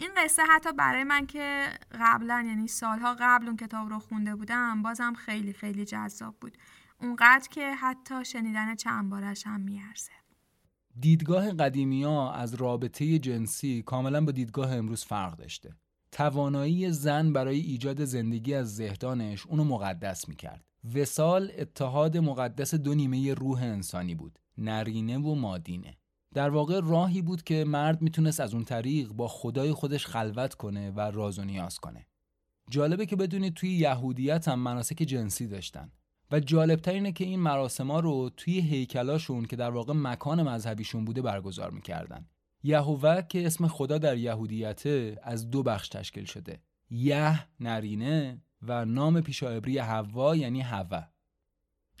این قصه حتی برای من که قبلا یعنی سالها قبل اون کتاب رو خونده بودم بازم خیلی خیلی جذاب بود. اونقدر که حتی شنیدن چند بارش هم میارزه. دیدگاه قدیمی ها از رابطه جنسی کاملا با دیدگاه امروز فرق داشته. توانایی زن برای ایجاد زندگی از زهدانش اونو مقدس می‌کرد. وسال اتحاد مقدس دو نیمه روح انسانی بود. نرینه و مادینه. در واقع راهی بود که مرد می‌تونست از اون طریق با خدای خودش خلوت کنه و راز و نیاز کنه. جالبه که بدونید توی یهودیت هم مناسک جنسی داشتن. و جالبتر اینه که این مراسما رو توی هیکلاشون که در واقع مکان مذهبیشون بوده برگزار می‌کردن. یهوه که اسم خدا در یهودیته از دو بخش تشکیل شده. یه نرینه و نام پیشاعبری حوا یعنی هوا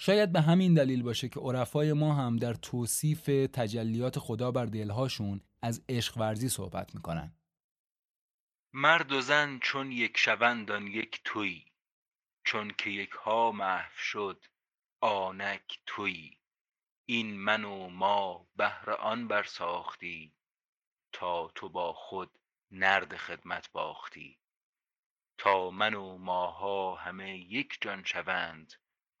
شاید به همین دلیل باشه که عرفای ما هم در توصیف تجلیات خدا بر دلهاشون از عشق ورزی صحبت می‌کنن. مرد و زن چون یک شوندان یک تویی چون که یک ها محو شد آنک تویی این من و ما بهر آن برساختی تا تو با خود نرد خدمت باختی. تا من و ماها همه یک جان شوند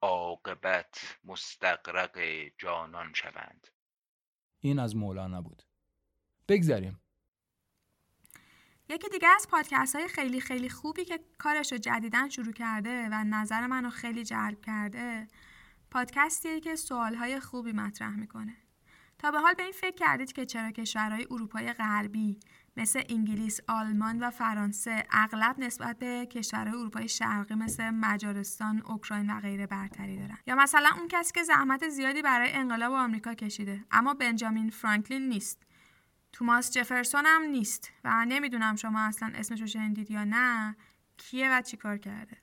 عاقبت مستقرق جانان شوند. این از مولانا بود بگذاریم یکی دیگه از پادکست های خیلی خیلی خوبی که کارش رو جدیدن شروع کرده و نظر منو خیلی جلب کرده پادکستیه که سوال های خوبی مطرح می‌کنه. تا به حال به این فکر کردید که چرا کشورهای اروپای غربی مثل انگلیس، آلمان و فرانسه اغلب نسبت به کشورهای اروپای شرقی مثل مجارستان، اوکراین و غیره برتری دارن. یا مثلا اون کسی که زحمت زیادی برای انقلاب آمریکا کشیده اما بنجامین فرانکلین نیست. توماس جفرسون هم نیست. و نمی‌دونم شما اصلا اسمش رو شنیدید یا نه. کیه و چیکار کرده؟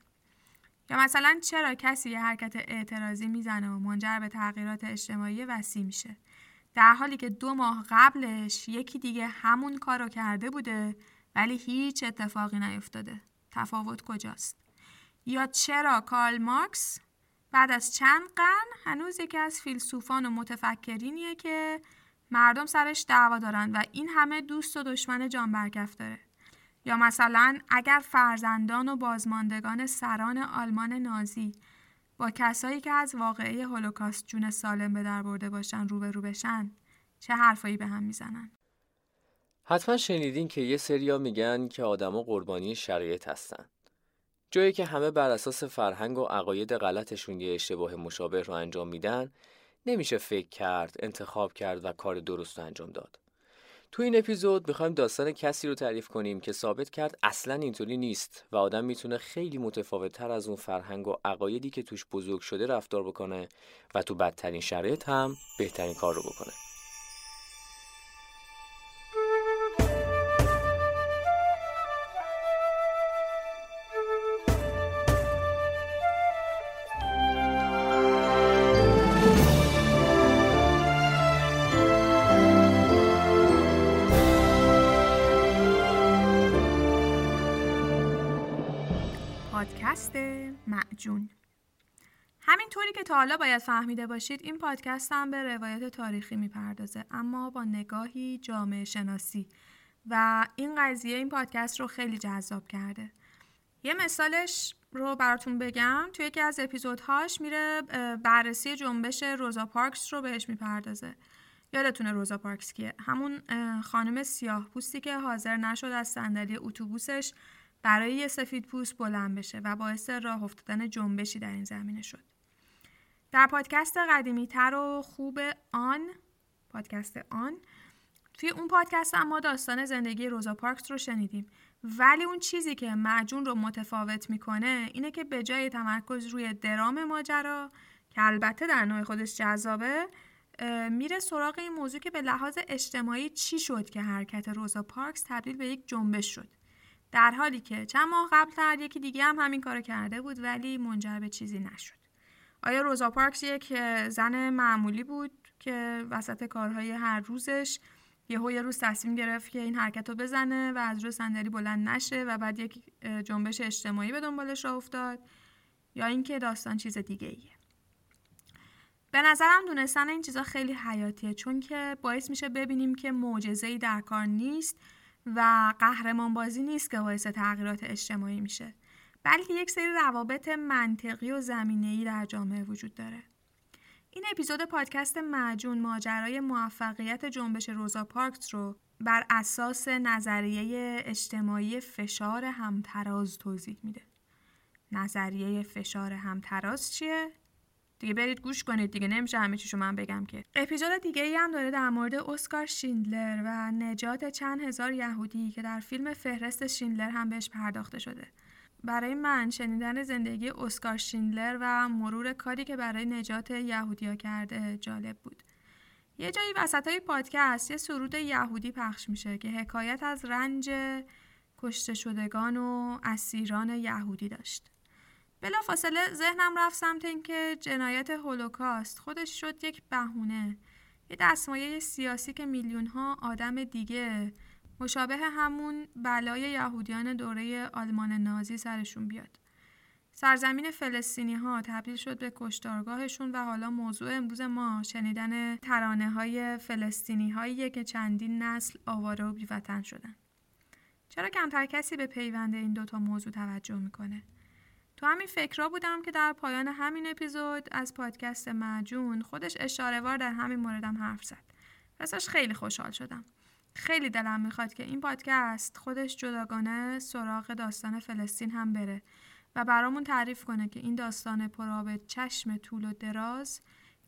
یا مثلا چرا کسی یه حرکت اعتراضی می‌زنه و منجر به تغییرات اجتماعی وسیع میشه؟ در حالی که دو ماه قبلش یکی دیگه همون کارو کرده بوده ولی هیچ اتفاقی نیفتاده. تفاوت کجاست؟ یا چرا کارل مارکس بعد از چند قرن هنوز یکی از فیلسوفان و متفکرینیه که مردم سرش دعوا دارن و این همه دوست و دشمن جان برکف داره. یا مثلا اگر فرزندان و بازماندگان سران آلمان نازی با کسایی که از واقعه هولوکاست جون سالم به در برده باشن روبرو بشن چه حرفایی به هم می‌زنن حتما شنیدین که یه سریا میگن که آدما قربانی شرایط هستن جایی که همه بر اساس فرهنگ و عقاید غلطشون یه اشتباه مشابه رو انجام میدن نمیشه فکر کرد، انتخاب کرد و کار درست رو انجام داد. تو این اپیزود می‌خوایم داستان کسی رو تعریف کنیم که ثابت کرد اصلا اینطوری نیست و آدم می‌تونه خیلی متفاوت تر از اون فرهنگ و عقایدی که توش بزرگ شده رفتار بکنه و تو بدترین شرایط هم بهترین کار رو بکنه. معجون همینطوری که تا حالا باید فهمیده باشید این پادکست هم به روایت تاریخی می‌پردازه اما با نگاهی جامعه شناسی. و این قضیه این پادکست رو خیلی جذاب کرده. یه مثالش رو براتون بگم. توی یکی از اپیزودهاش میره بررسی جنبش روزا پارکس رو بهش می‌پردازه. یادتونه روزا پارکس کیه؟ همون خانم سیاه پوستی که حاضر نشد از صندلی اتوبوسش برای یه سفید پوست بلند بشه و باعث راه افتادن جنبشی در این زمینه شد. در پادکست قدیمی تر و خوب آن پادکست آن توی اون پادکست اما داستان زندگی روزا پارکس رو شنیدیم ولی اون چیزی که معجون رو متفاوت می‌کنه اینه که به جای تمرکز روی درام ماجرا که البته در نوع خودش جذابه میره سراغ این موضوع که به لحاظ اجتماعی چی شد که حرکت روزا پارکس تبدیل به یک جنبش شد در حالی که چند ماه قبلتر یکی دیگه هم همین کارو کرده بود ولی منجر به چیزی نشد آیا روزا پارکس یک زن معمولی بود که وسط کارهای هر روزش یهو یه روز تصمیم گرفت که این حرکت رو بزنه و از روی صندلی بلند نشه و بعد یک جنبش اجتماعی به دنبالش را افتاد یا اینکه داستان چیز دیگه ایه. به نظرم دونستن این چیزا خیلی حیاتیه چون که باعث میشه ببینیم که معجزه‌ای در کار نیست و قهرمان بازی نیست که باعث تغییرات اجتماعی میشه بلکه یک سری روابط منطقی و زمینه‌ای در جامعه وجود داره این اپیزود پادکست معجون ماجرای موفقیت جنبش روزا پارکس رو بر اساس نظریه اجتماعی فشار همتراز توضیح میده. نظریه فشار همتراز چیه؟ دیگه برید گوش کنید دیگه نمیشه همه چیشو من بگم که اپیزود دیگه ای هم داره در مورد اسکار شیندلر و نجات چند هزار یهودی که در فیلم فهرست شیندلر هم بهش پرداخته شده برای من شنیدن زندگی اسکار شیندلر و مرور کاری که برای نجات یهودیا کرده جالب بود. یه جایی وسط های پادکست یه سرود یهودی پخش میشه که حکایت از رنج کشته شدگان و اسیران یهودی داشت. بلا فاصله ذهنم رفت سمت اینکه جنایت هولوکاست خودش شد یک بهونه یه دستمایه سیاسی که میلیون ها آدم دیگه مشابه همون بلای یهودیان دوره آلمان نازی سرشون بیاد. سرزمین فلسطینی ها تبدیل شد به کشتارگاهشون و حالا موضوع امروز ما شنیدن ترانه های فلسطینی هایی که چندین نسل آواره و بیوطن شدن. چرا کمتر کسی به پیوند این دوتا موضوع توجه می‌کنه؟ تو همین فکرها بودم که در پایان همین اپیزود از پادکست معجون خودش اشارهوار در همین موردم حرف زد. راستش خیلی خوشحال شدم. خیلی دلم می‌خواد که این پادکست خودش جداگانه سراغ داستان فلسطین هم بره و برامون تعریف کنه که این داستان پراب چشم طول و دراز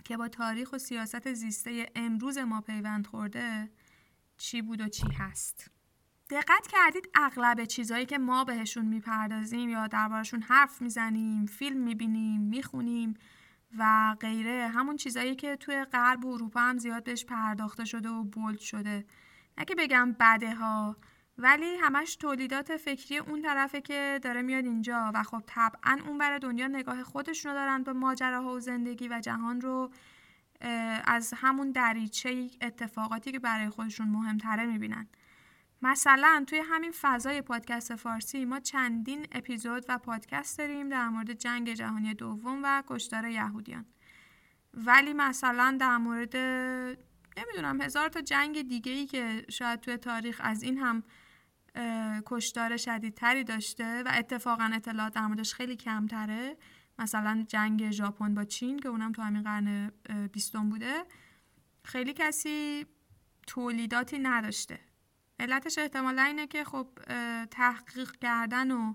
که با تاریخ و سیاست زیسته امروز ما پیوند خورده چی بود و چی هست دقت کردید اغلب چیزهایی که ما بهشون می‌پردازیم یا دربارشون حرف می‌زنیم فیلم می‌بینیم می‌خونیم و غیره. همون چیزهایی که توی غرب و اروپا هم زیاد بهش پرداخته شده و بولد شده. نه بگم بده ها ولی همش تولیدات فکری اون طرفه که داره میاد اینجا و خب طبعا اون بر دنیا نگاه خودشونو دارن به ماجراها و زندگی و جهان رو از همون دریچه اتفاقاتی که برای خودشون مهمتره می‌بینن. مثلا توی همین فضای پادکست فارسی ما چندین اپیزود و پادکست داریم در مورد جنگ جهانی دوم و کشتار یهودیان. ولی مثلا در مورد نمی‌دونم هزار تا جنگ دیگه ای که شاید توی تاریخ از این هم کشتار شدیدتری داشته و اتفاقا اطلاعات در موردش خیلی کمتره مثلا جنگ ژاپن با چین که اونم تو همین قرن بیستم بوده خیلی کسی تولیداتی نداشته. علتش احتمالا اینه که خب تحقیق کردن و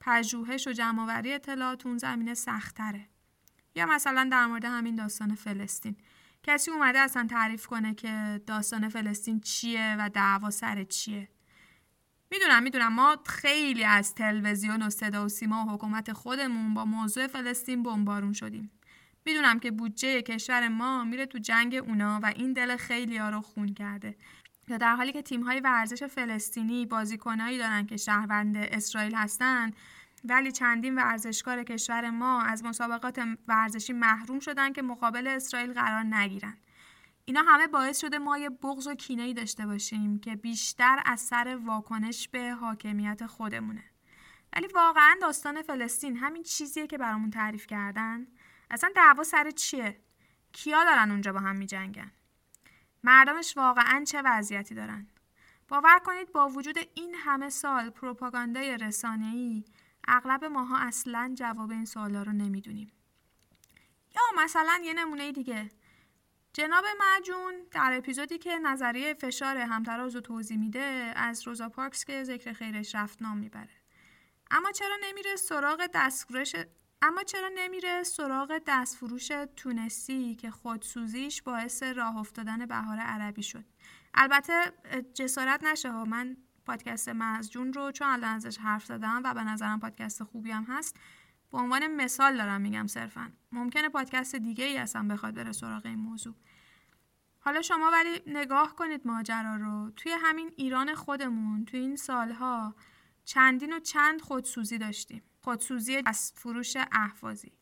پژوهش و جمعآوری اطلاعات اون زمینه سختره یا مثلا در مورد همین داستان فلسطین. کسی اومده اصلا تعریف کنه که داستان فلسطین چیه و دعوا سر چیه. می‌دونم می‌دونم. ما خیلی از تلویزیون و صدا و سیما و حکومت خودمون با موضوع فلسطین بمبارون شدیم. می‌دونم که بودجه کشور ما میره تو جنگ اونا و این دل خیلی ها رو خون کرده. یا در حالی که تیم های ورزش فلسطینی بازیکنایی دارن که شهروند اسرائیل هستن ولی چندین ورزشکار کشور ما از مسابقات ورزشی محروم شدن که مقابل اسرائیل قرار نگیرن. اینا همه باعث شده ما یه بغض و کینه‌ای داشته باشیم که بیشتر از سر واکنش به حاکمیت خودمونه. ولی واقعا داستان فلسطین همین چیزیه که برامون تعریف کردن. اصلا دعوا سر چیه؟ کیا دارن اونجا با هم میجنگن؟ مردمش واقعا چه وضعیتی دارن؟ باور کنید با وجود این همه سال پروپاگاندای رسانه‌ای اغلب ماها اصلا جواب این سوالا رو نمی‌دونیم. یا مثلا یه نمونه دیگه. جناب مجون در اپیزودی که نظریه فشار همتراز رو توضیح میده از روزا پارکس که ذکر خیرش رفت نام می‌بره. اما چرا نمیره سراغ اما چرا نمیره سراغ دستفروش تونسی که خودسوزیش باعث راه افتادن بهار عربی شد؟ البته جسارت نشه ها. من پادکست مزجون رو چون الان ازش حرف زدم و به نظرم پادکست خوبی هم هست به عنوان مثال دارم میگم صرفا. ممکنه پادکست دیگه ای اصلا بخواد بره سراغ این موضوع. حالا شما ولی نگاه کنید ماجرا رو. توی همین ایران خودمون توی این سالها چندین و چند خودسوزی داشتیم. خودسوزی از فروش احوازی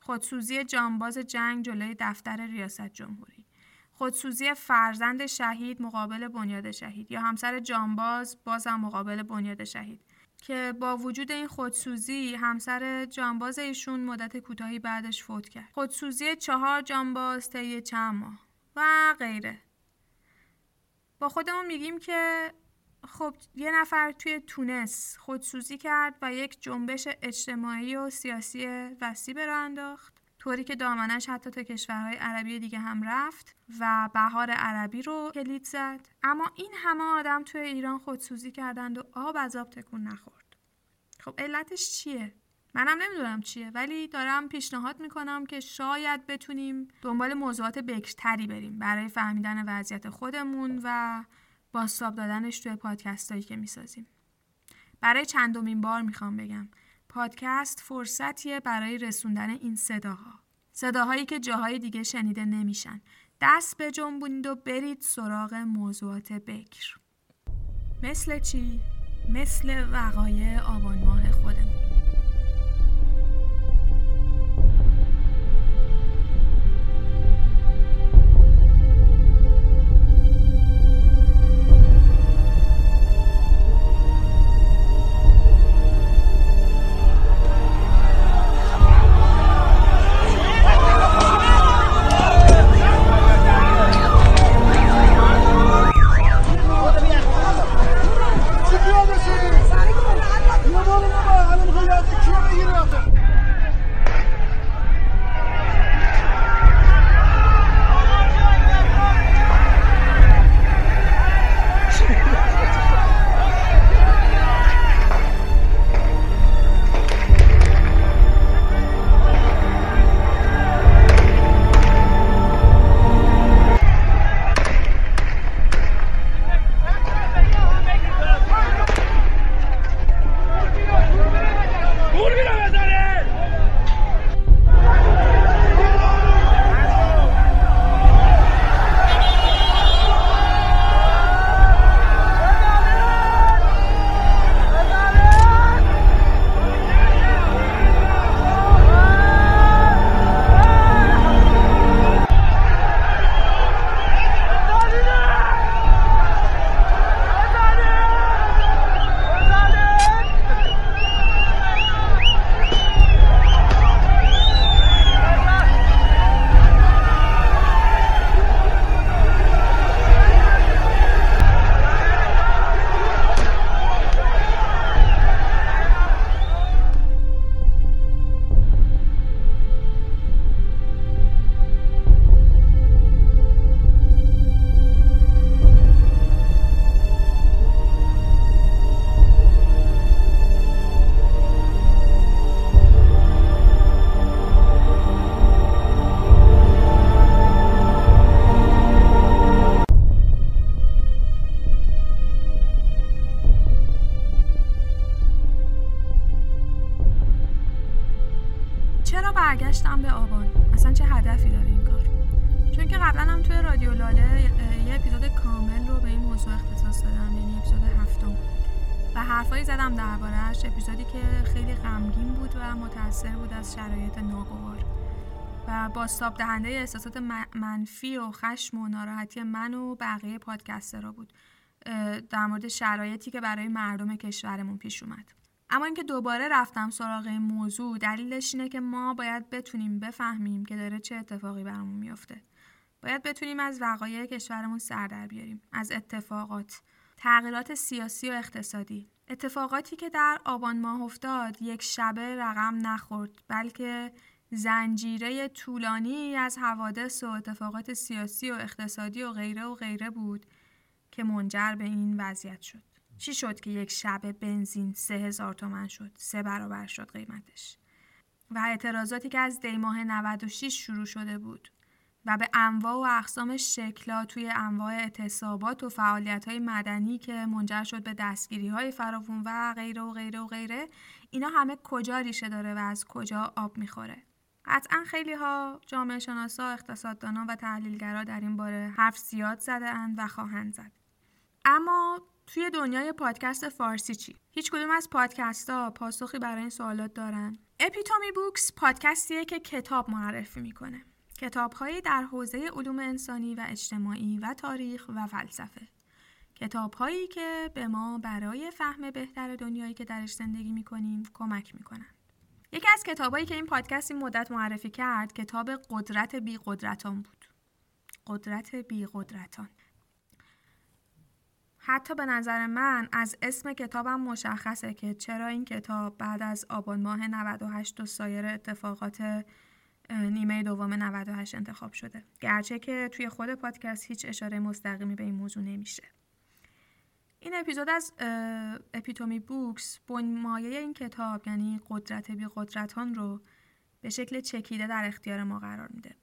خودسوزی جانباز جنگ جلوی دفتر ریاست جمهوری. خودسوزی فرزند شهید مقابل بنیاد شهید یا همسر جانباز بازم مقابل بنیاد شهید. که با وجود این خودسوزی همسر جانباز ایشون مدت کوتاهی بعدش فوت کرد. خودسوزی چهار جانباز طی چند ماه و غیره. با خودمون میگیم که خب یه نفر توی تونس خودسوزی کرد و یک جنبش اجتماعی و سیاسی وسیع به انداخت. طوری که دامنش حتی تا کشورهای عربی دیگه هم رفت و بهار عربی رو کلید زد. اما این همه آدم توی ایران خودسوزی کردند و آب از آب تکون نخورد. خب علتش چیه؟ منم نمی‌دونم چیه ولی دارم پیشنهاد می‌کنم که شاید بتونیم دنبال موضوعات بکرتری بریم برای فهمیدن وضعیت خودمون و باستاب دادنش توی پادکست هایی که می‌سازیم. برای چندمین بار می‌خوام بگم پادکست فرصتیه برای رسوندن این صداها. صداهایی که جاهای دیگه شنیده نمیشن. دست به جنبونید و برید سراغ موضوعات بکر. مثل چی؟ مثل وقایع آبان ماه خودمون. باستاب دهنده احساسات منفی و خشم و ناراحتی من و بقیه پادکسترها بود. در مورد شرایطی که برای مردم کشورمون پیش اومد. اما اینکه دوباره رفتم سراغ این موضوع دلیلش اینه که ما باید بتونیم بفهمیم که داره چه اتفاقی برامون میافته. باید بتونیم از وقایع کشورمون سر در بیاریم از اتفاقات تغییرات سیاسی و اقتصادی. اتفاقاتی که در آبان ماه افتاد یک شبه رقم نخورد بلکه زنجیره طولانی از حوادث و اتفاقات سیاسی و اقتصادی و غیره و غیره بود که منجر به این وضعیت شد. چی شد که یک شب بنزین سه هزار تومن شد؟ سه برابر شد قیمتش. و اعتراضاتی که از دیماه 96 شروع شده بود و به انواع و اقسام شکلا توی انواع اعتصابات و فعالیت های مدنی که منجر شد به دستگیری های فراوون و غیره و غیره و غیره اینا همه کجا ریشه داره و از کجا آب می‌خوره؟ قطعا خیلی ها جامعه شناسا اقتصاددانا و تحلیلگرا در این باره حرف زیاد زده اند و خواهند زد اما توی دنیای پادکست فارسی چی؟ هیچ کدوم از پادکست ها پاسخی برای این سوالات دارن؟ اپیتومی بوکس پادکستیه که کتاب معرفی می‌کنه. کتابهایی در حوزه علوم انسانی و اجتماعی و تاریخ و فلسفه کتابهایی که به ما برای فهم بهتر دنیایی که درش زندگی می‌کنیم کمک می‌کنن یکی از کتابهایی که این پادکست این مدت معرفی کرد کتاب قدرت بی قدرتان بود. قدرت بی قدرتان حتی به نظر من از اسم کتابم مشخصه که چرا این کتاب بعد از آبان ماه 98 و سایر اتفاقات نیمه دوم 98 انتخاب شده. گرچه که توی خود پادکست هیچ اشاره مستقیمی به این موضوع نمیشه. این اپیزود از اپیتومی بوکس بنمایه این کتاب یعنی قدرت بی قدرتان رو به شکل چکیده در اختیار ما قرار میده.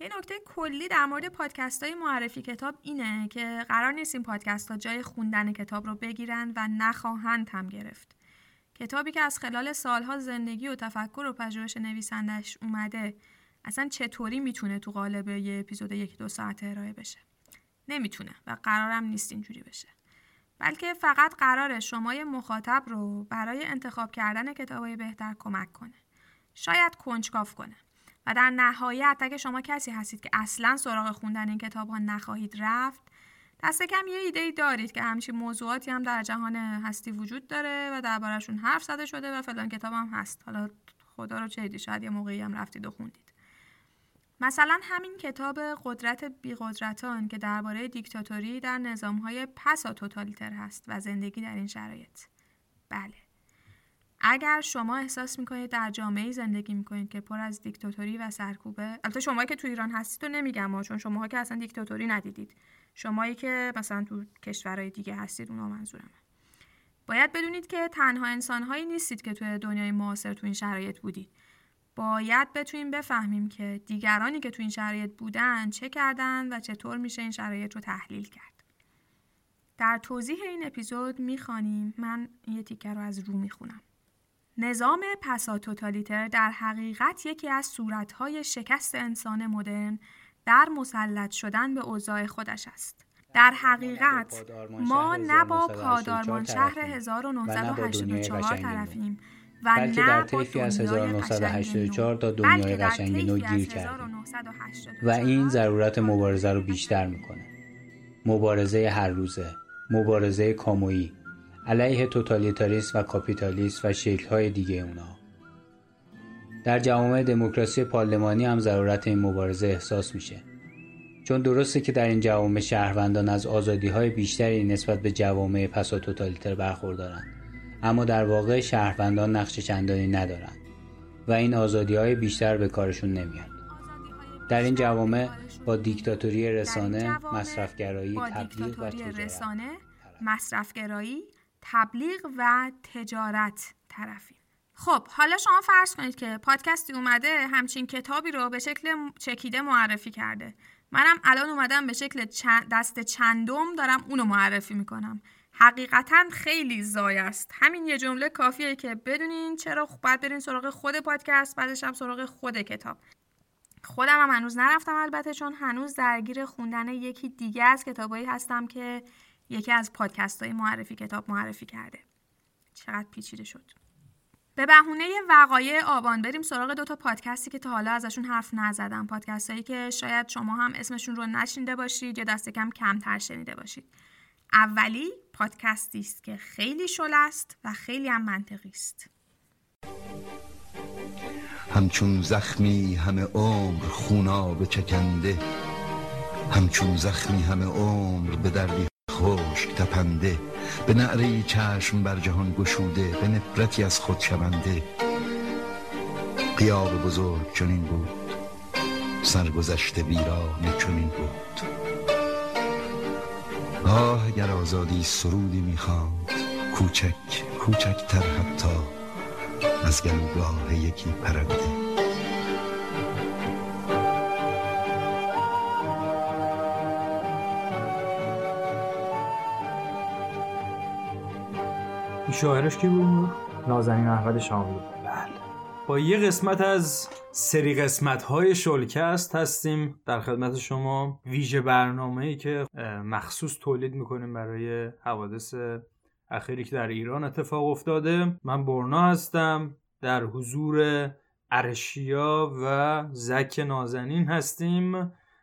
یه نکته کلی در مورد پادکست های معرفی کتاب اینه که قرار نیست این پادکست ها جای خوندن کتاب رو بگیرن و نخواهند هم گرفت. کتابی که از خلال سالها زندگی و تفکر و پژوهش نویسندش اومده اصلا چطوری می‌تونه تو قالب یه اپیزود یک دو ساعت ارائه بشه؟ نمی‌تونه و قرارم نیست اینجوری بشه. بلکه فقط قرار شمای مخاطب رو برای انتخاب کردن کتابای بهتر کمک کنه. شاید کنجکاو کنه. و در نهایت اگه شما کسی هستید که اصلا سراغ خوندن این کتاب ها نخواهید رفت دست کم یه ایده ای دارید که همچین موضوعاتی هم در جهان هستی وجود داره و دربارهشون حرف زده شده و فلان کتاب هم هست. حالا خدا رو چه شاید یه موقعی هم رفتید و خوندید. مثلا همین کتاب قدرت بیقدرتان که درباره دیکتاتوری در نظامهای پسا توتالیتر هست و زندگی در این شرایط. بله. اگر شما احساس می‌کنید در جامعه زندگی می‌کنید که پر از دیکتاتوری و سرکوبه البته شما که تو ایران هستید تو نمیگم چون شماها که اصلا دیکتاتوری ندیدید. شمایی که مثلا تو کشورهای دیگه هستید اونا منظورمه. باید بدونید که تنها انسانهایی نیستید که توی دنیای معاصر تو این شرایط بودید. باید بتونیم بفهمیم که دیگرانی که تو این شرایط بودن چه کردن و چطور میشه این شرایط رو تحلیل کرد. در توضیح این اپیزود می‌خوانیم. من یه تیکه رو از رو می‌خونم. نظام پسا توتالیتر در حقیقت یکی از صورتهای شکست انسان مدرن در مسلط شدن به اوضاع خودش است. در حقیقت ما نه با پادارمان شهر 1984 طرفیم. و بلکه در طیفی از 1984 تا دنیای قشنگ نو گیر کردیم و این ضرورت مبارزه رو بیشتر می‌کنه. مبارزه هر روزه. مبارزه کامویی. علیه توتالیتاریسم و کاپیتالیسم و شکل‌های دیگه اونا. در جوامع دموکراسی پارلمانی هم ضرورت این مبارزه احساس میشه. چون درسته که در این جوامع شهروندان از آزادی‌های بیشتری نسبت به جوامع پسا توتالیتر برخوردارن اما در واقع شهروندان نقش چندانی ندارند و این آزادی‌های بیشتر به کارشون نمیاد. در این جوامع با دیکتاتوری رسانه، مصرفگرایی، تبلیغ و تجارت مصرفگرایی تبلیغ و تجارت طرفیم خب حالا شما فرض کنید که پادکستی اومده همچین کتابی رو به شکل چکیده معرفی کرده. منم الان اومدم به شکل دست چندم دارم اونو معرفی می‌کنم. حقیقتا خیلی زای است. همین یه جمله کافیه که بدونین چرا باید برین سراغ خود پادکست بعدش هم سراغ خود کتاب. خودم هم هنوز نرفتم البته چون هنوز درگیر خوندن یکی دیگه از کتابایی هستم که یکی از پادکست های معرفی کتاب معرفی کرده. چقدر پیچیده شد. به بهونه وقایع آبان بریم سراغ دو تا پادکستی که تا حالا ازشون حرف نزدم. پادکست هایی که شاید شما هم اسمشون رو نشنیده باشید یا دست کم کمتر شنیده باشید. اولی پادکستی است که خیلی شل است و خیلی هم منطقی است. همچون زخمی همه عمر خونا به چکنده همچون زخمی همه عمر به دردی خشک تپنده به نعره چشم بر جهان گشوده به نفرتی از خود شونده. قیاب بزرگ چنین بود سرگذشت ویرانه چنین بود. آه اگر آزادی سرودی می‌خواند کوچک کوچکتر حتی از گلوگاه یکی پرنده. شاعرش کی بود؟ نازنین احمد شاملو با یه قسمت از سری قسمت های شلکست هستیم. در خدمت شما ویژه برنامه ای که مخصوص تولید می‌کنیم برای حوادث اخیری که در ایران اتفاق افتاده. من برنا هستم. در حضور ارشیا و زک نازنین هستیم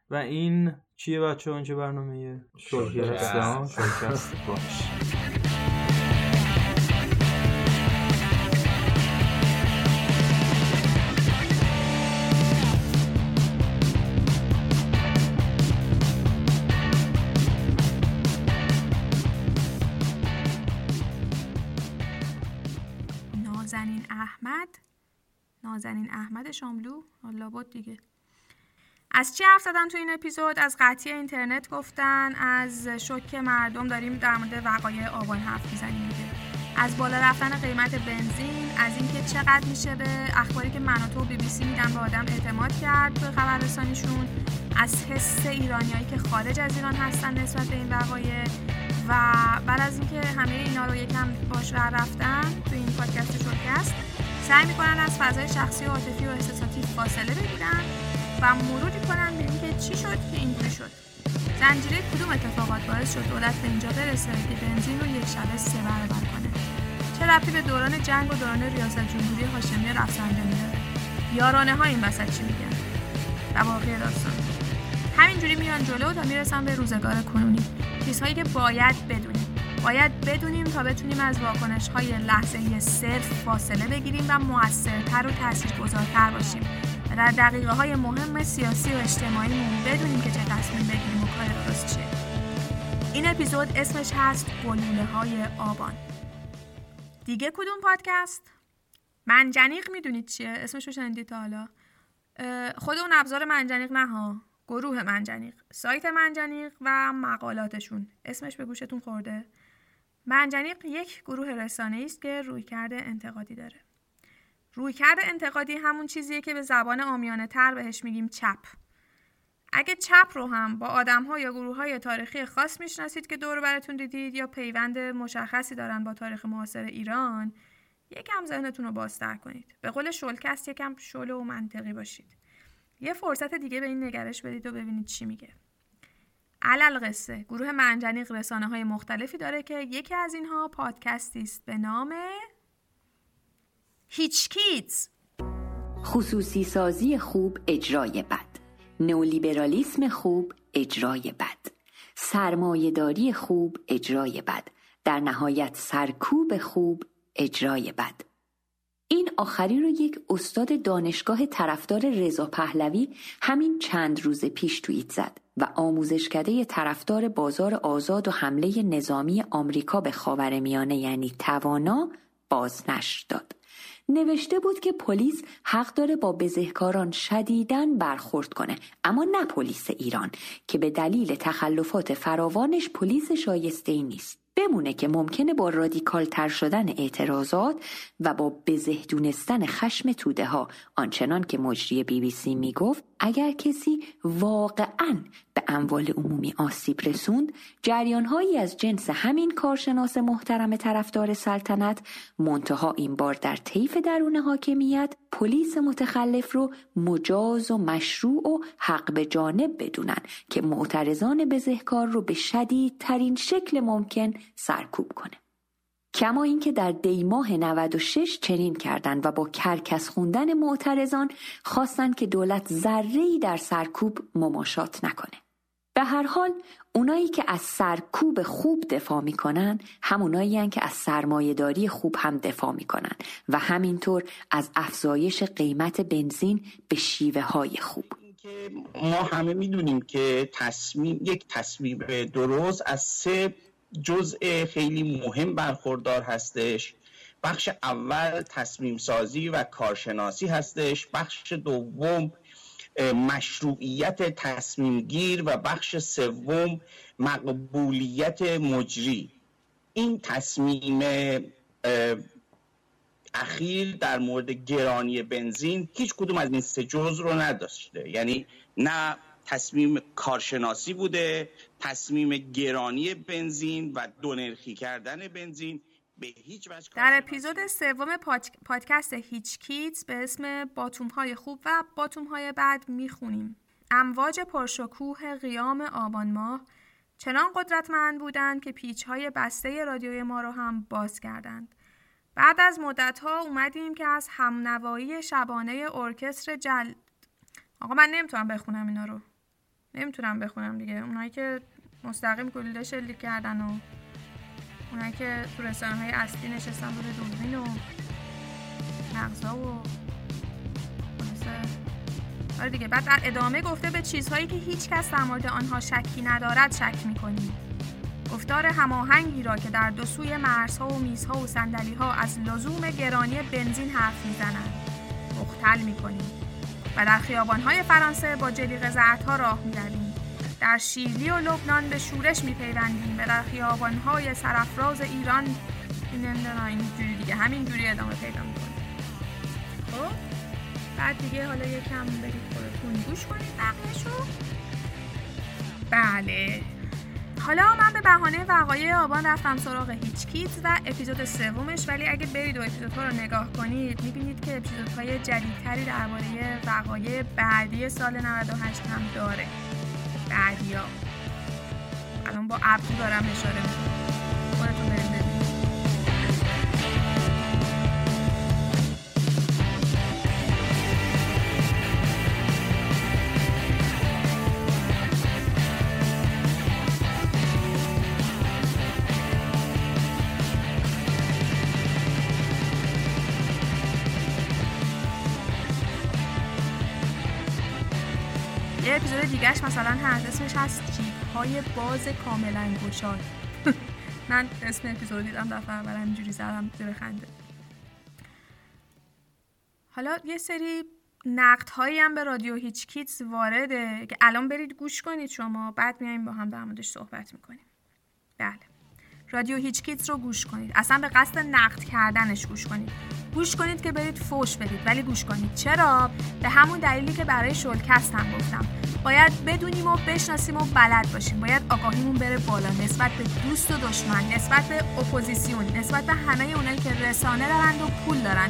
و این چیه بچه اونچه برنامه شرکست باش. نازنین احمد شاملو؟ لابد دیگه. از چی حرف زدن تو این اپیزود؟ از قطعی اینترنت گفتن از شوک مردم داریم در مورد وقایع آبان حرف می‌زنیم دیگه. از بالا رفتن قیمت بنزین از اینکه چقدر میشه به اخباری که من و تو بی بی سی میدن به آدم اعتماد کرد تو خبررسانیشون از حس ایرانیایی که خارج از ایران هستن نسبت به این وقایع و بعد از اینکه همه اینا رو یکم باش رفتن تو این پادکست شوکست سعی می‌کنن از فضای شخصی و عاطفی و احساساتی فاصله بگیرن و مرور کنن به اینکه چی شد که اینجوری شد. زنجیره کدوم اتفاقات باعث شد دولت به اینجا برسه که بنزین رو یک شبه سه برابر کنه؟ چه ربطی به دوران جنگ و دوران ریاست جمهوری هاشمی رفسنجانی داره؟ یارانه ها این وسط چی میگن؟ و باقی داستان. همینجوری میان جلو تا می‌رسن به روزگار کنونی. چیزهایی که باید بدونیم باید بدونیم تا بتونیم از واکنش های لحظه صرف فاصله بگیریم و موثرتر و تاثیرگذارتر باشیم. و در دقیقه های مهم سیاسی و اجتماعیمون بدونیم که چه تصمیم بگیریم و کار درست چیه. این اپیزود اسمش هست گلوله های آبان. دیگه کدوم پادکست؟ منجنیق می‌دونید چیه؟ اسمشو شنیدید تا حالا؟ خود اون ابزار منجنیق نه ها. گروه منجنیق سایت منجنیق و مقالاتشون. اسمش به گوشتون خورده. منجنیق یک گروه رسانه است که رویکرد انتقادی داره. رویکرد انتقادی همون چیزیه که به زبان آمیانه تر بهش میگیم چپ. اگه چپ رو هم با آدم ها یا گروه های تاریخی خاص می‌شناسید که دور براتون دیدید یا پیوند مشخصی دارن با تاریخ معاصر ایران یکم ذهنتون رو بازتر کنید. به قول شلکست یکم شل و منطقی باشید. یه فرصت دیگه به این نگرش بدید و ببینید چی میگه. علل قصه. گروه منجنیق رسانه های مختلفی داره که یکی از اینها پادکستی است به نام هیچ کیتز. خصوصی سازی خوب اجرای بد. نولیبرالیسم خوب اجرای بد. سرمایهداری خوب اجرای بد. در نهایت سرکوب خوب اجرای بد. این آخری رو یک استاد دانشگاه طرفدار رضا پهلوی همین چند روز پیش توییت زد و آموزشکده طرفدار بازار آزاد و حمله نظامی آمریکا به خاورمیانه یعنی توانا بازنشر داد. نوشته بود که پلیس حق داره با بزهکاران شدیدن برخورد کنه اما نه پلیس ایران که به دلیل تخلفات فراوانش پلیس شایسته ای نیست. بمونه که ممکنه با رادیکال تر شدن اعتراضات و با بزه دونستن خشم توده ها. آنچنان که مجری بی بی سی می گفت اگر کسی واقعا به اموال عمومی آسیب رسوند جریانهایی از جنس همین کارشناس محترم طرفدار سلطنت منتها این بار در طیف درون حاکمیت پلیس متخلف رو مجاز و مشروع و حق به جانب بدونن که معترضان بزهکار رو به شدیدترین شکل ممکن سرکوب کنه کما اینکه در دیماه 96 چنین کردند و با کرکس خوندن معترضان خواستند که دولت ذره‌ای در سرکوب مماشات نکنه. به هر حال اونایی که از سرکوب خوب دفاع می‌کنن همونایی که از سرمایهداری خوب هم دفاع می‌کنن و همینطور از افزایش قیمت بنزین به شیوه های خوب ما همه می‌دونیم که تصمیم یک تصمیم درست از سه جزء خیلی مهم برخوردار هستش. بخش اول تصمیم سازی و کارشناسی هستش. بخش دوم مشروعیت تصمیم گیر و بخش سوم مقبولیت مجری. این تصمیم اخیر در مورد گرانی بنزین هیچ کدوم از این سه جز رو نداشته. یعنی نه تصمیم کارشناسی بوده تصمیم گرانی بنزین و دونرخی کردن بنزین. به هیچ وجه در اپیزود سوم پادکست هیچ کیتز به اسم باتوم های خوب و باتوم های بد می‌خونیم. امواج پرشکوه قیام آبان ماه چنان قدرتمند بودند که پیچ های بسته رادیوی ما رو هم باز کردند. بعد از مدت ها اومدیم که از همنوایی شبانه ارکستر جل آقا من نمی‌تونم بخونم اینا رو. نمی‌تونم بخونم دیگه. اونایی که مستقیم گلوله شلیک کردن و اونایی که تو رسانه های اصلی نشستن روی دوربین و مغزا و آره دیگه. بعد در ادامه گفته به چیزهایی که هیچ کس در مورد آنها شکی ندارد شک می‌کنیم. گفتار هماهنگی را که در دو سوی مرزها و میزها و سندلی ها از لزوم گرانی بنزین حرف می‌زنند مختل می‌کنیم و در خیابانهای فرانسه با جلیق ها راه می‌رویم. در شیلی و لبنان به شورش میپیوندیم. و در خیابانهای سرافراز ایران اینجوری دیگه همینجوری ادامه پیدا می‌کنیم خب بعد دیگه حالا یکم برید خودتون گوش کنید بقیهشو. بله. حالا من به بهانه وقایع آبان رفتم سراغ هیچ کیت و اپیزود سومش ولی اگه برید و اپیزودها رو نگاه کنید می‌بینید که اپیزودهای جدیدتری درباره وقایع بعدی سال 98 هم داره. بعدیا الان با ابرو دارم اشاره می‌کنم. خودتون برید اپیزود دیگهش مثلا هست اسمش هست جیب های باز کاملا گشاد من اسم اپیزود دیدم دفعه اول همینجوری زدم زیر خنده. حالا یه سری نقد هایی هم به رادیو هیچ کیتز وارده که الان برید گوش کنید شما بعد میایم با هم در موردش صحبت می‌کنیم. بله. رادیو هیچ کیتز رو گوش کنید. اصلا به قصد نقد کردنش گوش کنید. گوش کنید که برید فوش بدید ولی گوش کنید. چرا؟ به همون دلیلی که برای شولکست هم گفتم. باید بدونیم و بشناسیم و بلد باشیم. باید آگاهیمون بره بالا. نسبت به دوست و دشمن نسبت به اپوزیسیون نسبت به همه اونایی که رسانه دارند و پول دارن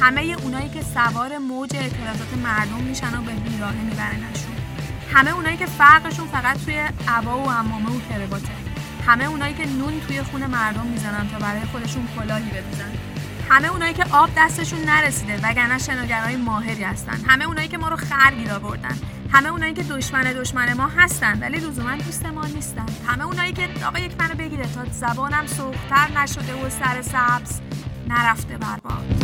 همه اونایی که سوار موج اعتراضات مردم میشن و به بیراهه میبرنشون. همه اونایی که فرقشون فقط توی عبا و عمامه و کراواته همه اونایی که نون توی خون مردم می‌زنن تا برای خودشون کلاهی بدوزن. همه اونایی که آب دستشون نرسیده وگرنه شناگرای ماهری هستن. همه اونایی که ما رو خرگیر آوردن. همه اونایی که دشمن دشمن ما هستن ولی لزوما دوست ما نیستن. همه اونایی که آقا یک منو بگیره تا زبانم سوختر نشده و سر سبز نرفته برباد.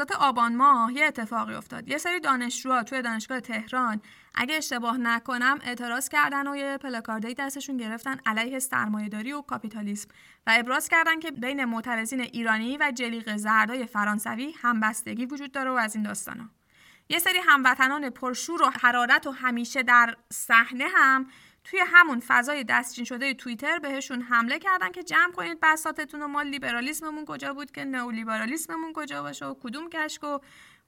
اعتراضات آبان ماه یه اتفاقی افتاد. یه سری دانشجوها توی دانشگاه تهران اگه اشتباه نکنم اعتراض کردن و یه پلاکاردی دستشون گرفتن علیه سرمایهداری و کاپیتالیسم و ابراز کردن که بین معترضین ایرانی و جلیق زردای فرانسوی همبستگی وجود داره و از این داستانا. یه سری هموطنان پرشور و حرارت و همیشه در صحنه هم توی همون فضای دستچین شده توییتر بهشون حمله کردن که جمع کنید بساتتون و ما لیبرالیسممون کجا بود که نئولیبرالیسممون کجا باشه و کدوم کشک و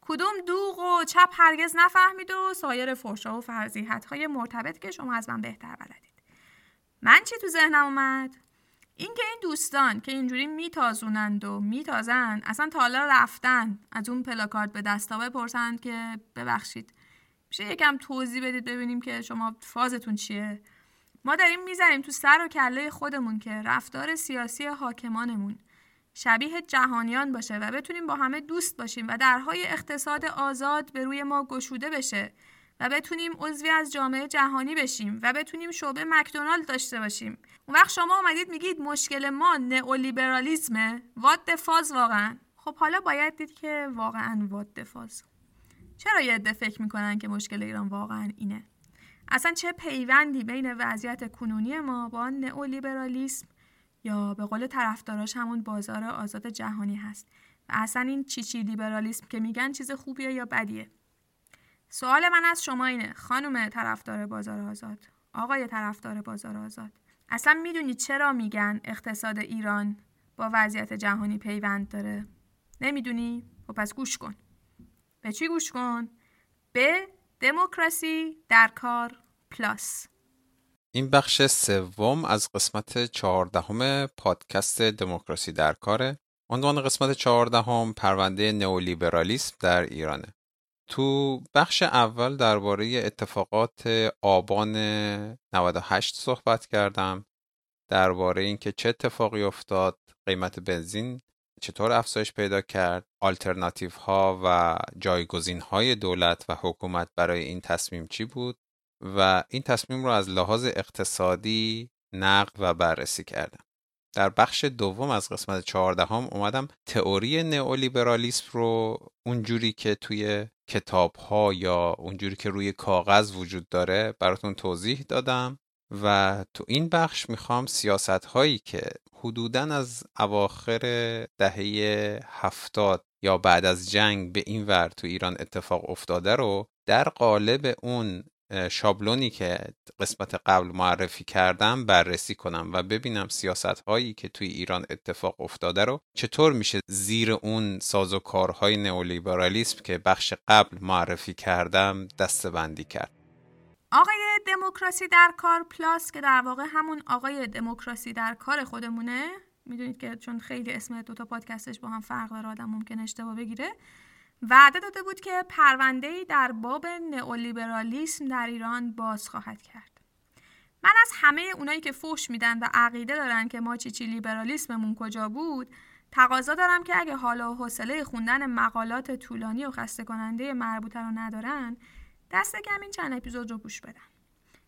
کدوم دوغ و چپ هرگز نفهمید و سایر فرشا و فرضیحت های مرتبط که شما از من بهتر بلدید. من چی تو ذهنم اومد؟ اینکه این دوستان که اینجوری میتازونند و میتازند اصلا تا حالا رفتن از اون پلاکارد به دستا بپرسند که ببخشید. میشه. یکم توضیح بدید ببینیم که شما فازتون چیه. ما داریم می‌زنیم تو سر و کله خودمون که رفتار سیاسی حاکمانمون شبیه جهانیان باشه و بتونیم با همه دوست باشیم و درهای اقتصاد آزاد به روی ما گشوده بشه و بتونیم عضوی از جامعه جهانی بشیم و بتونیم شعبه مکدونالد داشته باشیم. اون وقت شما اومدید میگید مشکل ما نئولیبرالیسمه وات فاز واقعا؟ خب حالا باید دید که واقعا واد دفاز چرا یه عده فکر می‌کنن که مشکل ایران واقعا اینه؟ اصلا چه پیوندی بین وضعیت کنونی ما با نئولیبرالیسم یا به قول طرفداراش همون بازار آزاد جهانی هست؟ و اصلا این چی چی لیبرالیسم که میگن چیز خوبیه یا بدیه؟ سوال من از شما اینه خانم طرفدار بازار آزاد آقای طرفدار بازار آزاد اصلا می‌دونی چرا میگن اقتصاد ایران با وضعیت جهانی پیوند داره؟ نمی‌دونی؟ خب پس گوش کن. به چی گوش کن؟ به دموکراسی در کار پلاس. این بخش سوم از قسمت چهاردهم پادکست دموکراسی در کاره عنوان قسمت چهاردهم پرونده نئولیبرالیسم در ایرانه تو بخش اول درباره اتفاقات آبان 98 صحبت کردم. درباره اینکه چه اتفاقی افتاد قیمت بنزین چطور افزایش پیدا کرد؟ آلترناتیو ها و جایگزین های دولت و حکومت برای این تصمیم چی بود؟ و این تصمیم رو از لحاظ اقتصادی نقد و بررسی کردم. در بخش دوم از قسمت چهاردهم اومدم تئوری نئولیبرالیسم رو اونجوری که توی کتاب ها یا اونجوری که روی کاغذ وجود داره براتون توضیح دادم و تو این بخش می‌خوام سیاست هایی که حدودا از اواخر دهه هفتاد یا بعد از جنگ به این ور تو ایران اتفاق افتاده رو در قالب اون شابلونی که قسمت قبل معرفی کردم بررسی کنم و ببینم سیاست هایی که توی ایران اتفاق افتاده رو چطور میشه زیر اون سازوکارهای نئولیبرالیسم که بخش قبل معرفی کردم دسته بندی کرد. آقای دموکراسی در کار پلاس که در واقع همون آقای دموکراسی در کار خودمونه. می‌دونید که چون خیلی اسم دوتا پادکستش با هم فرق داره آدم ممکن اشتباه بگیره. وعده داده بود که پرونده در باب نئولیبرالیسم در ایران باز خواهد کرد. من از همه اونایی که فوش میدن و عقیده دارن که ما چی لیبرالیسممون کجا بود تقاضا دارم که اگه حالا و حوصله خوندن مقالات طولانی و خسته کننده مربوطه رو ندارن دست کم این چند اپیزود رو گوش بدن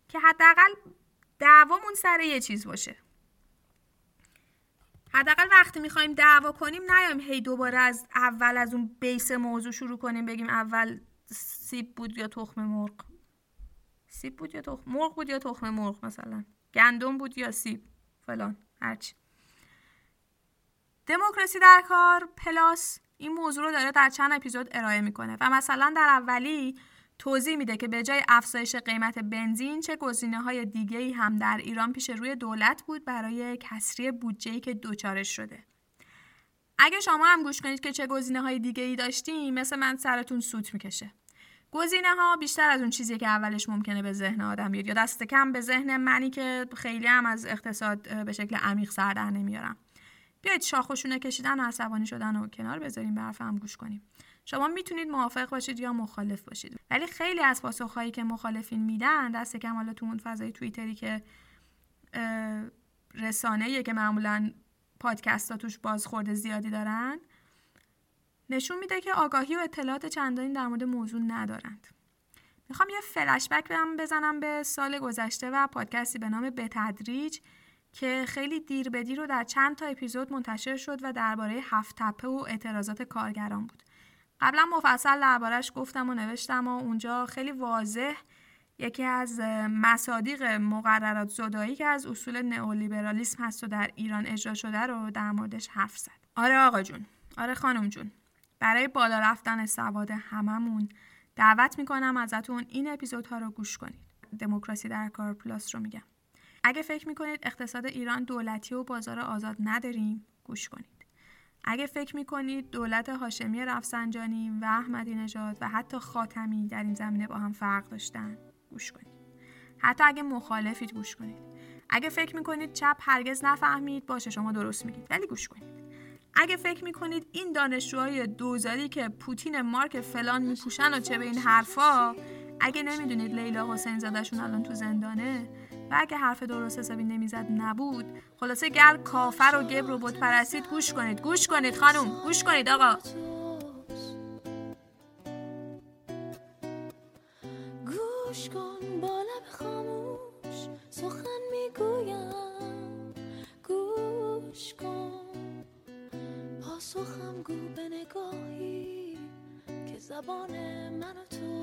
که حداقل دعوامون سر یه چیز باشه. حداقل وقتی می‌خوایم دعوا کنیم نیایم هی دوباره از اول از اون بیس موضوع شروع کنیم بگیم اول سیب بود یا تخم مرغ؟ سیب بود یا تخم مرغ بود یا تخم مرغ مثلا؟ گندم بود یا سیب؟ فلان هرچی دموکراسی در کار پلاس این موضوع رو داره در چند اپیزود ارائه می‌کنه. و مثلا در اولی توضیح میده که به جای افزایش قیمت بنزین چه گزینه های دیگه ای هم در ایران پیش روی دولت بود برای کسری بودجه که دوچارش شده. اگه شما هم گوش کنید که چه گزینه های دیگه ای داشتیم مثل من سرتون سوت می‌کشه. گزینه ها بیشتر از اون چیزی که اولش ممکنه به ذهن آدم بیاد یا دست کم به ذهن منی که خیلی هم از اقتصاد به شکل عمیق سر در نمیارم. بیاید شاخشونه کشیدن و عصبانی شدن و کنار بذاریم به حرفم گوش کنیم. شما می‌تونید موافق باشید یا مخالف باشید. ولی خیلی از پاسخهایی که مخالفین میدن دست کم حالا تو اون فضای توییتری که رسانه‌ایه که معمولا پادکست ها توش بازخورده زیادی دارن نشون میده که آگاهی و اطلاعات چندانی در مورد موضوع ندارند. می‌خوام یه فلشبک بزنم به سال گذشته و پادکستی به نام به تدریج که خیلی دیر به دیر رو در چند تا اپیزود منتشر شد و درباره هفت تپه و اعتراضات کارگران بود. قبلا مفصل دربارش گفتم و نوشتم و اونجا خیلی واضح یکی از مصادیق مقررات زدایی که از اصول نئولیبرالیسم هست و در ایران اجرا شده رو در موردش حرف زد. آره آقا جون. آره خانم جون. برای بالا رفتن سواد هممون دعوت می‌کنم ازتون این اپیزودها رو گوش کنید. دموکراسی در کار پلاس رو میگم. اگه فکر می‌کنید اقتصاد ایران دولتی و بازار آزاد نداریم گوش کنید. اگه فکر می‌کنید دولت هاشمی رفسنجانی و احمدی نژاد و حتی خاتمی در این زمینه با هم فرق داشتن گوش کنید. حتی اگه مخالفید گوش کنید. اگه فکر می‌کنید چپ هرگز نفهمید باشه شما درست میگید ولی گوش کنید. اگه فکر می‌کنید این دانشجوهای دوزاری که پوتین مارک فلان میپوشن و چه به این حرفا اگه نمی‌دونید لیلا حسین زادشون الان تو زندانه و اگه حرف درست حسابی نمی‌زد نبود. خلاصه گر کافر و گبر و بود پرستید. گوش کنید گوش کنید خانم گوش کنید آقا. گوش کن با لب خاموش سخن می‌گویم. گوش کن پاسخم گو بنه زبان من و توست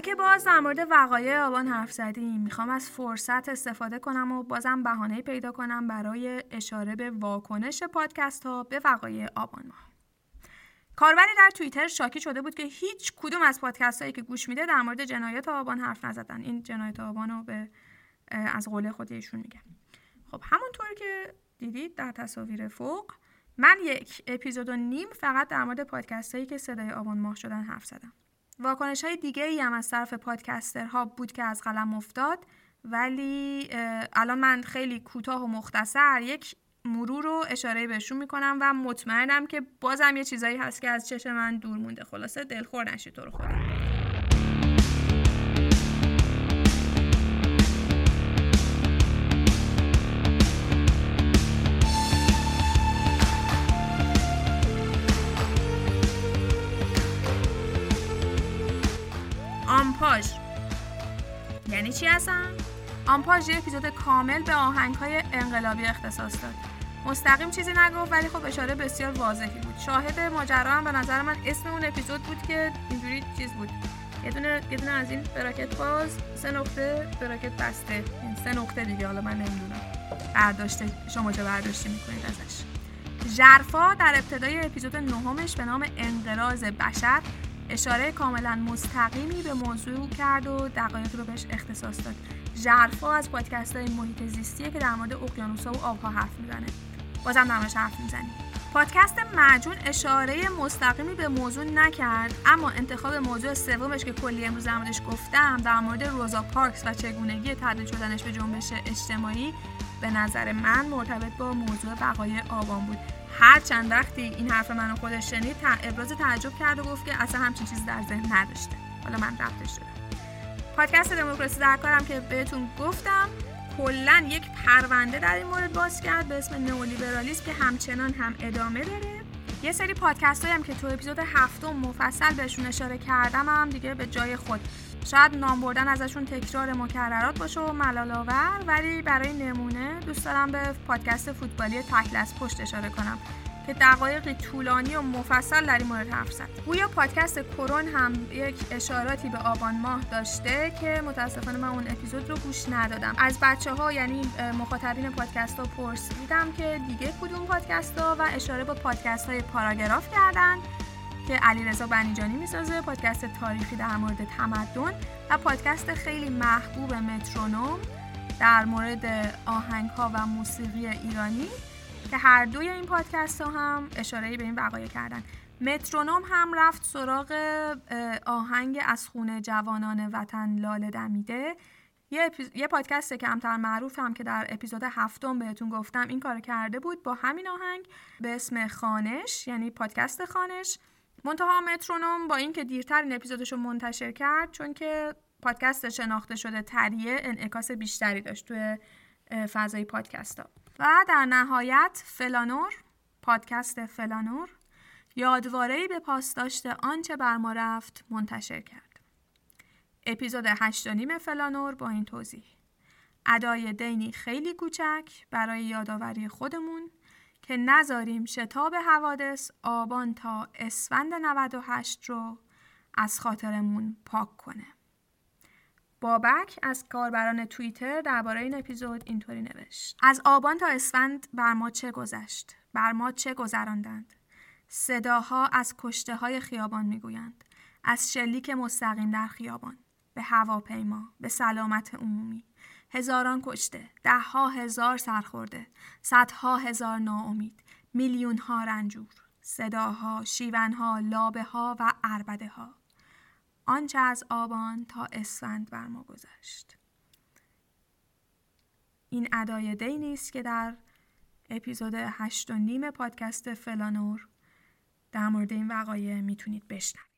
که باز در مورد وقایع آبان حرف زدیم. می‌خوام از فرصت استفاده کنم و بازم بهانه پیدا کنم برای اشاره به واکنش پادکست ها به وقایع آبان ماه کاربری در توییتر شاکی شده بود که هیچ کدوم از پادکست هایی که گوش میده در مورد جنایت آبان حرف نزدن. این جنایت آبان رو به از قول خود ایشون میگم خب همونطور که دیدید در تصاویر فوق من یک اپیزود و نیم فقط در مورد پادکست هایی که صدای آبان ماه شدن حرف زدم. واکنش های دیگه هم از طرف پادکسترها بود که از قلم افتاد ولی الان من خیلی کوتاه و مختصر یک مرور رو اشاره بهشون می‌کنم و مطمئنم که بازم یه چیزایی هست که از چشم من دور مونده. خلاصه دلخور نشید تو رو خدا. آمپاژ. یعنی چی هستن؟ آمپاژ یه اپیزود کامل به آهنگ های انقلابی اختصاص داد. مستقیم چیزی نگفت ولی خب اشاره بسیار واضحی بود. شاهد ماجرا هم به نظر من اسم اون اپیزود بود که اینجوری چیز بود. یه دونه یه دونه از این براکت باز سه نقطه براکت بسته. این سه نقطه دیگه حالا من نمی‌دونم. برداشته شما چه برداشتی می‌کنید ازش. ژرفا در ابتدای اپیزود نهمش به نام انقراض بشر اشاره کاملا مستقیمی به موضوع کرد و دقایق رو بهش اختصاص داد. ژرفا از پادکست های محیط زیستیه که در مورد اقیانوس‌ها و آبها حرف می‌زنه. بازم در موردش حرف می‌زنیم. پادکست معجون اشاره مستقیمی به موضوع نکرد اما انتخاب موضوع سومش که کلی امروز موردش گفتم در مورد روزا پارکس و چگونگی تبدیل شدنش به جنبش اجتماعی به نظر من مرتبط با موضوع بقای آبان بود. هر چند وقتی این حرف منو خودش شنید ابراز تعجب کرد و گفت که اصلا همچین چیزی در ذهن نداشته. حالا من ربطش دادم پادکست دموکراسی در کارم که بهتون گفتم کلا یک پرونده در این مورد باز کرد به اسم نئولیبرالیسم که همچنان هم ادامه داره. یه سری پادکست هم که تو اپیزود هفتم مفصل بهشون اشاره کردم هم دیگه به جای خود. شاید نام بردن ازشون تکرار مکررات باشه و ملال آور ولی برای نمونه دوست دارم به پادکست فوتبالی تکل از پشت اشاره کنم که دقایقی طولانی و مفصل در این مورد حرف زد. گویا پادکست کرون هم یک اشاراتی به آبان ماه داشته که متاسفانه من اون اپیزود رو گوش ندادم. از بچه ها یعنی مخاطبین پادکست ها پرسیدم که دیگه کدوم پادکست ها و اشاره به پادکست های پاراگراف کردن. که علیرضا بنیجانی می‌سازه پادکست تاریخی در مورد تمدن و پادکست خیلی محبوب مترونوم در مورد آهنگ ها و موسیقی ایرانی که هر دوی این پادکست ها هم اشاره به این وقایع کردن. مترونوم هم رفت سراغ آهنگ از خونه جوانان وطن لاله دمیده. یه, اپیز... یه پادکست کمتر معروف هم که در اپیزود هفتم بهتون گفتم این کار کرده بود با همین آهنگ به اسم خانش یعنی پادکست خانش. منتها مترونوم با اینکه دیرتر این اپیزودش رو منتشر کرد چون که پادکست شناخته شده تریه انعکاس بیشتری داشت توی فضای پادکست ها و در نهایت فلانور پادکست فلانور یادواره‌ای به پاس داشته آنچه بر ما رفت منتشر کرد. اپیزود هشت و نیم فلانور با این توضیح. ادای دینی خیلی کوچک برای یادآوری خودمون که نذاریم شتاب حوادث آبان تا اسفند 98 رو از خاطرمون پاک کنه. بابک از کاربران توییتر درباره این اپیزود اینطوری نوشت. از آبان تا اسفند بر ما چه گذشت؟ بر ما چه گذراندند؟ صداها از کشته های خیابان می‌گویند. از شلیک مستقیم در خیابان. به هواپیما. به سلامت عمومی. هزاران کشته دهها هزار سرخورده صدها هزار ناامید میلیون ها رنجور صداها شیونها لابه ها و اربده ها آنچه از آبان تا اسفند بر ما گذشت. این ادای دی نیست که در اپیزود هشت و نیم پادکست فلانور در مورد این وقایع می‌تونید بشنوید.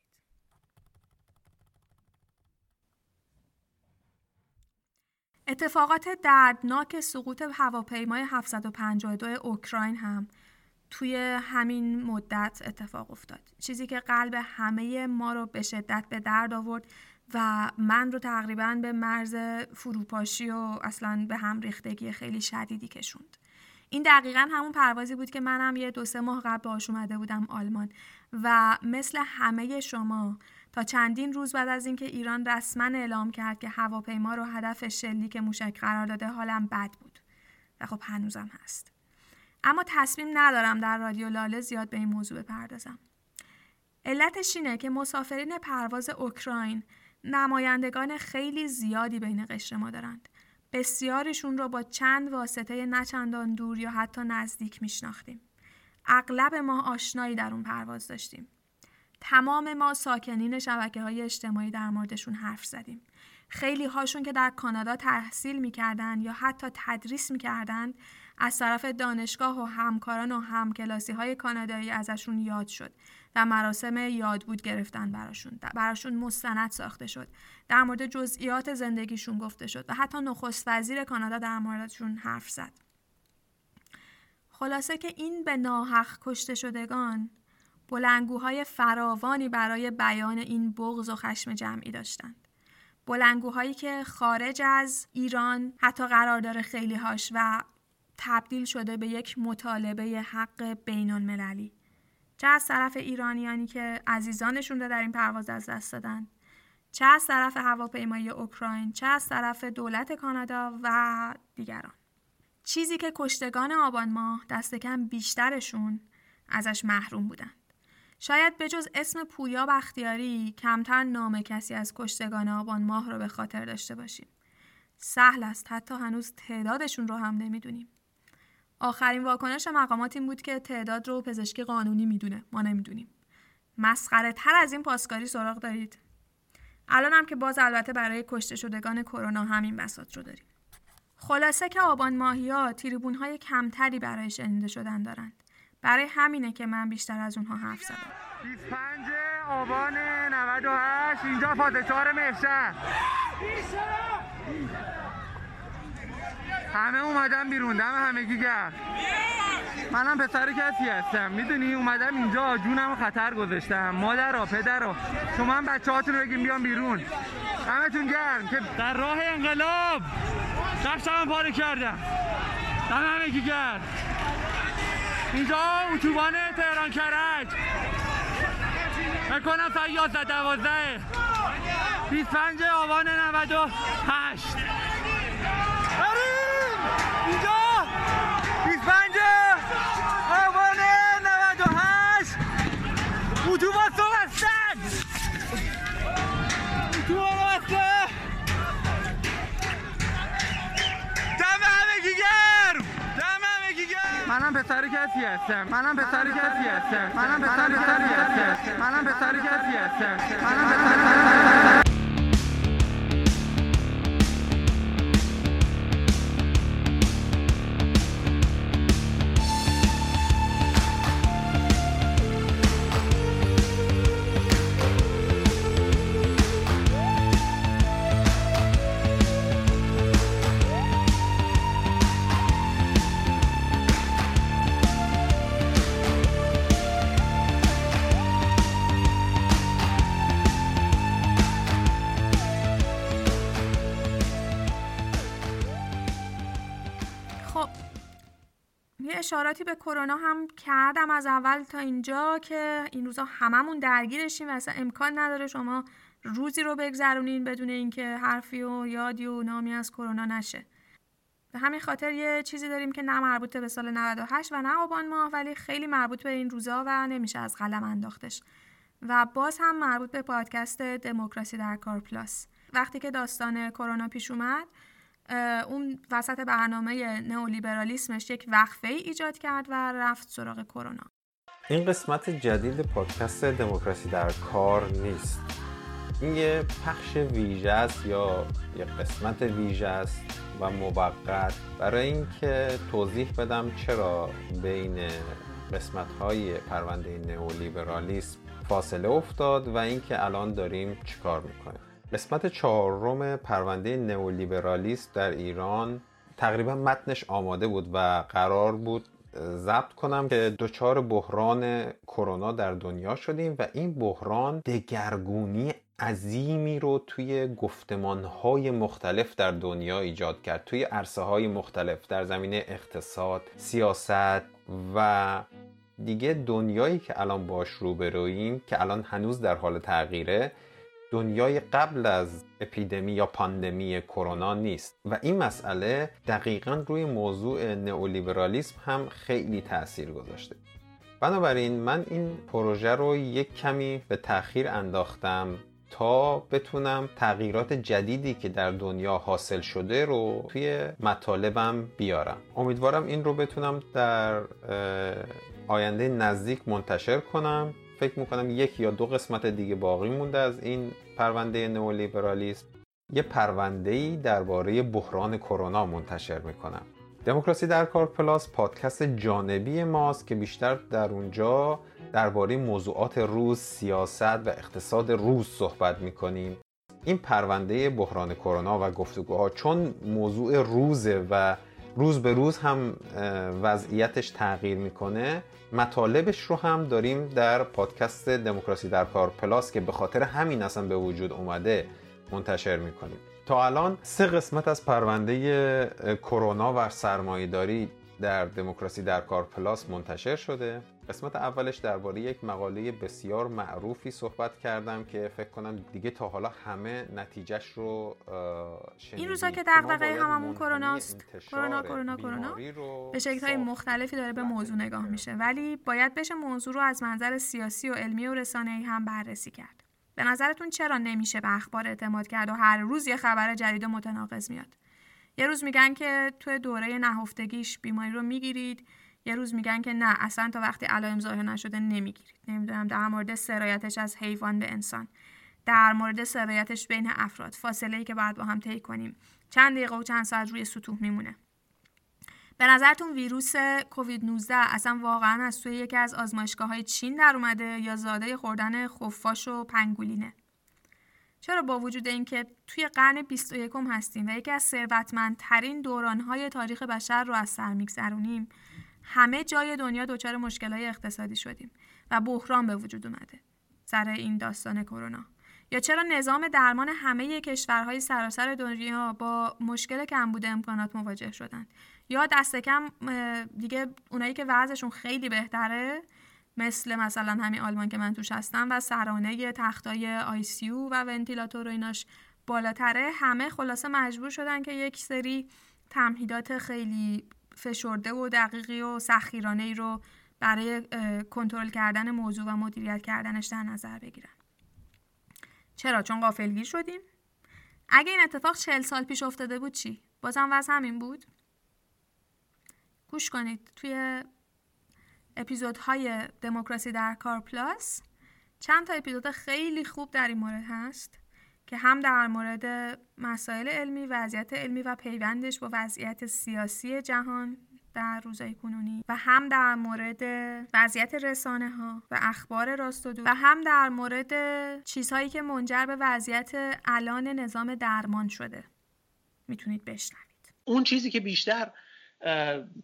اتفاقات دردناک سقوط هواپیمای 752 اوکراین هم توی همین مدت اتفاق افتاد. چیزی که قلب همه ما رو به شدت به درد آورد و من رو تقریبا به مرز فروپاشی و اصلا به هم ریختگی خیلی شدیدی کشوند. این دقیقا همون پروازی بود که منم یه دو سه ماه قبل باش اومده بودم آلمان و مثل همه شما تا چندین روز بعد از اینکه ایران رسما اعلام کرد که هواپیما رو هدف شلیک موشک قرار داده حالم بد بود و خب هنوزم هست. اما تصمیم ندارم در رادیو لاله زیاد به این موضوع بپردازم. علتش اینه که مسافرین پرواز اوکراین نمایندگان خیلی زیادی بین قشر ما دارند. بسیارشون رو با چند واسطه نچندان دور یا حتی نزدیک میشناختیم. اغلب ما آشنایی در اون پرواز داشتیم. تمام ما ساکنین شبکه های اجتماعی در موردشون حرف زدیم. خیلی هاشون که در کانادا تحصیل می‌کردن یا حتی تدریس می‌کردن از طرف دانشگاه و همکاران و همکلاسی های کانادایی ازشون یاد شد و مراسم یادبود گرفتن براشون. براشون مستند ساخته شد. در مورد جزئیات زندگیشون گفته شد و حتی نخست وزیر کانادا در موردشون حرف زد. خلاصه که این به ناحق کشته شدگان بلنگوهای فراوانی برای بیان این بغض و خشم جمعی داشتند. بلنگوهایی که خارج از ایران حتی قرار داره خیلی هاش و تبدیل شده به یک مطالبه حق بین المللی. چه از طرف ایرانیانی که عزیزانشون رو در این پرواز از دست دادن چه از طرف هواپیمایی اوکراین چه از طرف دولت کانادا و دیگران چیزی که کشتگان آبان ماه دست کم بیشترشون ازش محروم بودن شاید به جز اسم پویا بختیاری کمتر نام کسی از کشتگان آبان ماه رو به خاطر داشته باشیم. سهل است حتی هنوز تعدادشون رو هم نمی‌دونیم. آخرین واکنش مقامات این بود که تعداد رو پزشکی قانونی می‌دونه ما نمی‌دونیم. مسخره تر از این پاسکاری سراغ دارید. الان هم که باز البته برای کشته شدگان کرونا همین بساط رو داریم. خلاصه که آبان ماهی ها تریبون های کمتری برای شنیده شدن دارند. برای همینه که من بیشتر از اونها حرف زدم. 25 آبان 98 اینجا پادشاه مهشن همه اومدم بیرون دم همگی گرد منم پسر کسی هستم. می‌دونی اومدم اینجا جونم خطر گذاشتم. مادر پدر شما هم بچه هاتون بگیم بیان بیرون. همتون گرم که در راه انقلاب دفترم پاره کردم. دم همگی گرد اینجا اتوبان تهران کرج. بکنم ساعت 11 12 25 آبان 98 پسر کسی هستم. منم پسر کسی هستم. منم پسر کسی هستم. منم پسر کسی هستم. منم پسر خب به کرونا هم کردم از اول تا اینجا که این روزا هممون درگیرشیم و اصلا امکان نداره شما روزی رو بگذرونین بدون اینکه حرفی و یادی و نامی از کرونا نشه. به همین خاطر یه چیزی داریم که نه مربوط به سال 98 و نه آبان ماه ولی خیلی مربوط به این روزا و نمیشه از قلم انداختش. و باز هم مربوط به پادکست دموکراسی در کار پلاس. وقتی که داستان کرونا پیش اومد اون وسط برنامه نئولیبرالیسمش یک وقفه ای ایجاد کرد و رفت سراغ کرونا. این قسمت جدید پادکست دموکراسی در کار نیست. این یه پخش ویژه است یا یه قسمت ویژه است و موقت برای اینکه توضیح بدم چرا بین قسمت های پرونده نئولیبرالیسم فاصله افتاد و اینکه الان داریم چیکار می‌کنیم. قسمت چهارم پرونده نئولیبرالیسم در ایران تقریبا متنش آماده بود و قرار بود ضبط کنم که دچار بحران کرونا در دنیا شدیم و این بحران دگرگونی عظیمی رو توی گفتمانهای مختلف در دنیا ایجاد کرد توی عرصه های مختلف در زمینه اقتصاد، سیاست و دیگه دنیایی که الان باش روبرویم که الان هنوز در حال تغییره. دنیای قبل از اپیدمی یا پاندمی کرونا نیست. و این مسئله دقیقا روی موضوع نئولیبرالیسم هم خیلی تاثیر گذاشته. بنابراین من این پروژه رو یک کمی به تاخیر انداختم تا بتونم تغییرات جدیدی که در دنیا حاصل شده رو توی مطالبم بیارم. امیدوارم این رو بتونم در آینده نزدیک منتشر کنم. فکر می‌کنم یک یا دو قسمت دیگه باقی مونده از این پرونده نئولیبرالیسم یه پرونده ای درباره بحران کرونا منتشر می‌کنم. دموکراسی در کار پلاس پادکست جانبی ماست که بیشتر در اونجا درباره موضوعات روز سیاست و اقتصاد روز صحبت می‌کنیم. این پرونده بحران کرونا و گفتگوها چون موضوع روزه و روز به روز هم وضعیتش تغییر می‌کنه. مطالبش رو هم داریم در پادکست دموکراسی در کار پلاس که به خاطر همین اصلا به وجود اومده منتشر می‌کنیم. تا الان سه قسمت از پرونده کرونا و سرمایهداری در دموکراسی در کار پلاس منتشر شده. قسمت اولش درباره یک مقاله بسیار معروفی صحبت کردم که فکر کنم دیگه تا حالا همه نتیجهش رو این روزا که دغدغه هممون کرونا است. کرونا کرونا کرونا. به شکل‌های مختلفی داره به موضوع نگاه میشه. ولی باید بشه موضوع رو از منظر سیاسی و علمی و رسانه‌ای هم بررسی کرد. به نظرتون چرا نمیشه به اخبار اعتماد کرد و هر روز یه خبر جدید و متناقض میاد؟ یه روز میگن که توی دوره نهفتگیش بیماری رو می‌گیرید. یه روز میگن که نه اصلا تا وقتی علائم ظاهر نشده نمی‌گیرید. نمی‌دونم در مورد سرایتش از حیوان به انسان. در مورد سرایتش بین افراد. فاصله ای که باید با هم طی کنیم. چند دقیقه و چند ساعت روی سطوح میمونه. به نظرتون ویروس کووید 19 اصلا واقعا از توی یکی از آزمایشگاه های چین در اومده یا زاده خوردن خفاش و پنگولینه چرا با وجود اینکه توی قرن 21 هستیم و یکی از ثروتمندترین دورانهای تاریخ بشر رو از سر میگذرونیم همه جای دنیا دچار مشکلهای اقتصادی شدیم و بحران به وجود اومده. سر این داستان کرونا. یا چرا نظام درمان همه کشورهای سراسر دنیا با مشکل کمبود امکانات مواجه شدند یا دست کم دیگه اونایی که وضعشون خیلی بهتره مثل مثلا همین آلمان که من توش هستم و سرانه تختای آی سی و ونتیلاتور و ایناش بالاتره همه خلاصه مجبور شدن که یک سری تمهیدات خیلی فشرده و دقیقی و سخیرانه ای رو برای کنترل کردن موضوع و مدیریت کردنش در نظر بگیرن چرا؟ چون غافلگیر شدیم. اگه این اتفاق چهل سال پیش افتاده بود چی؟ بازم وضع همین بود؟ گوش کنید. توی اپیزودهای دموکراسی در کار پلاس چند تا اپیزود خیلی خوب در این مورد هست. که هم در مورد مسائل علمی وضعیت علمی و پیوندش با وضعیت سیاسی جهان در روزهای کنونی و هم در مورد وضعیت رسانه ها و اخبار راست و دو و هم در مورد چیزهایی که منجر به وضعیت الان نظام درمان شده. می‌تونید بشنوید. اون چیزی که بیشتر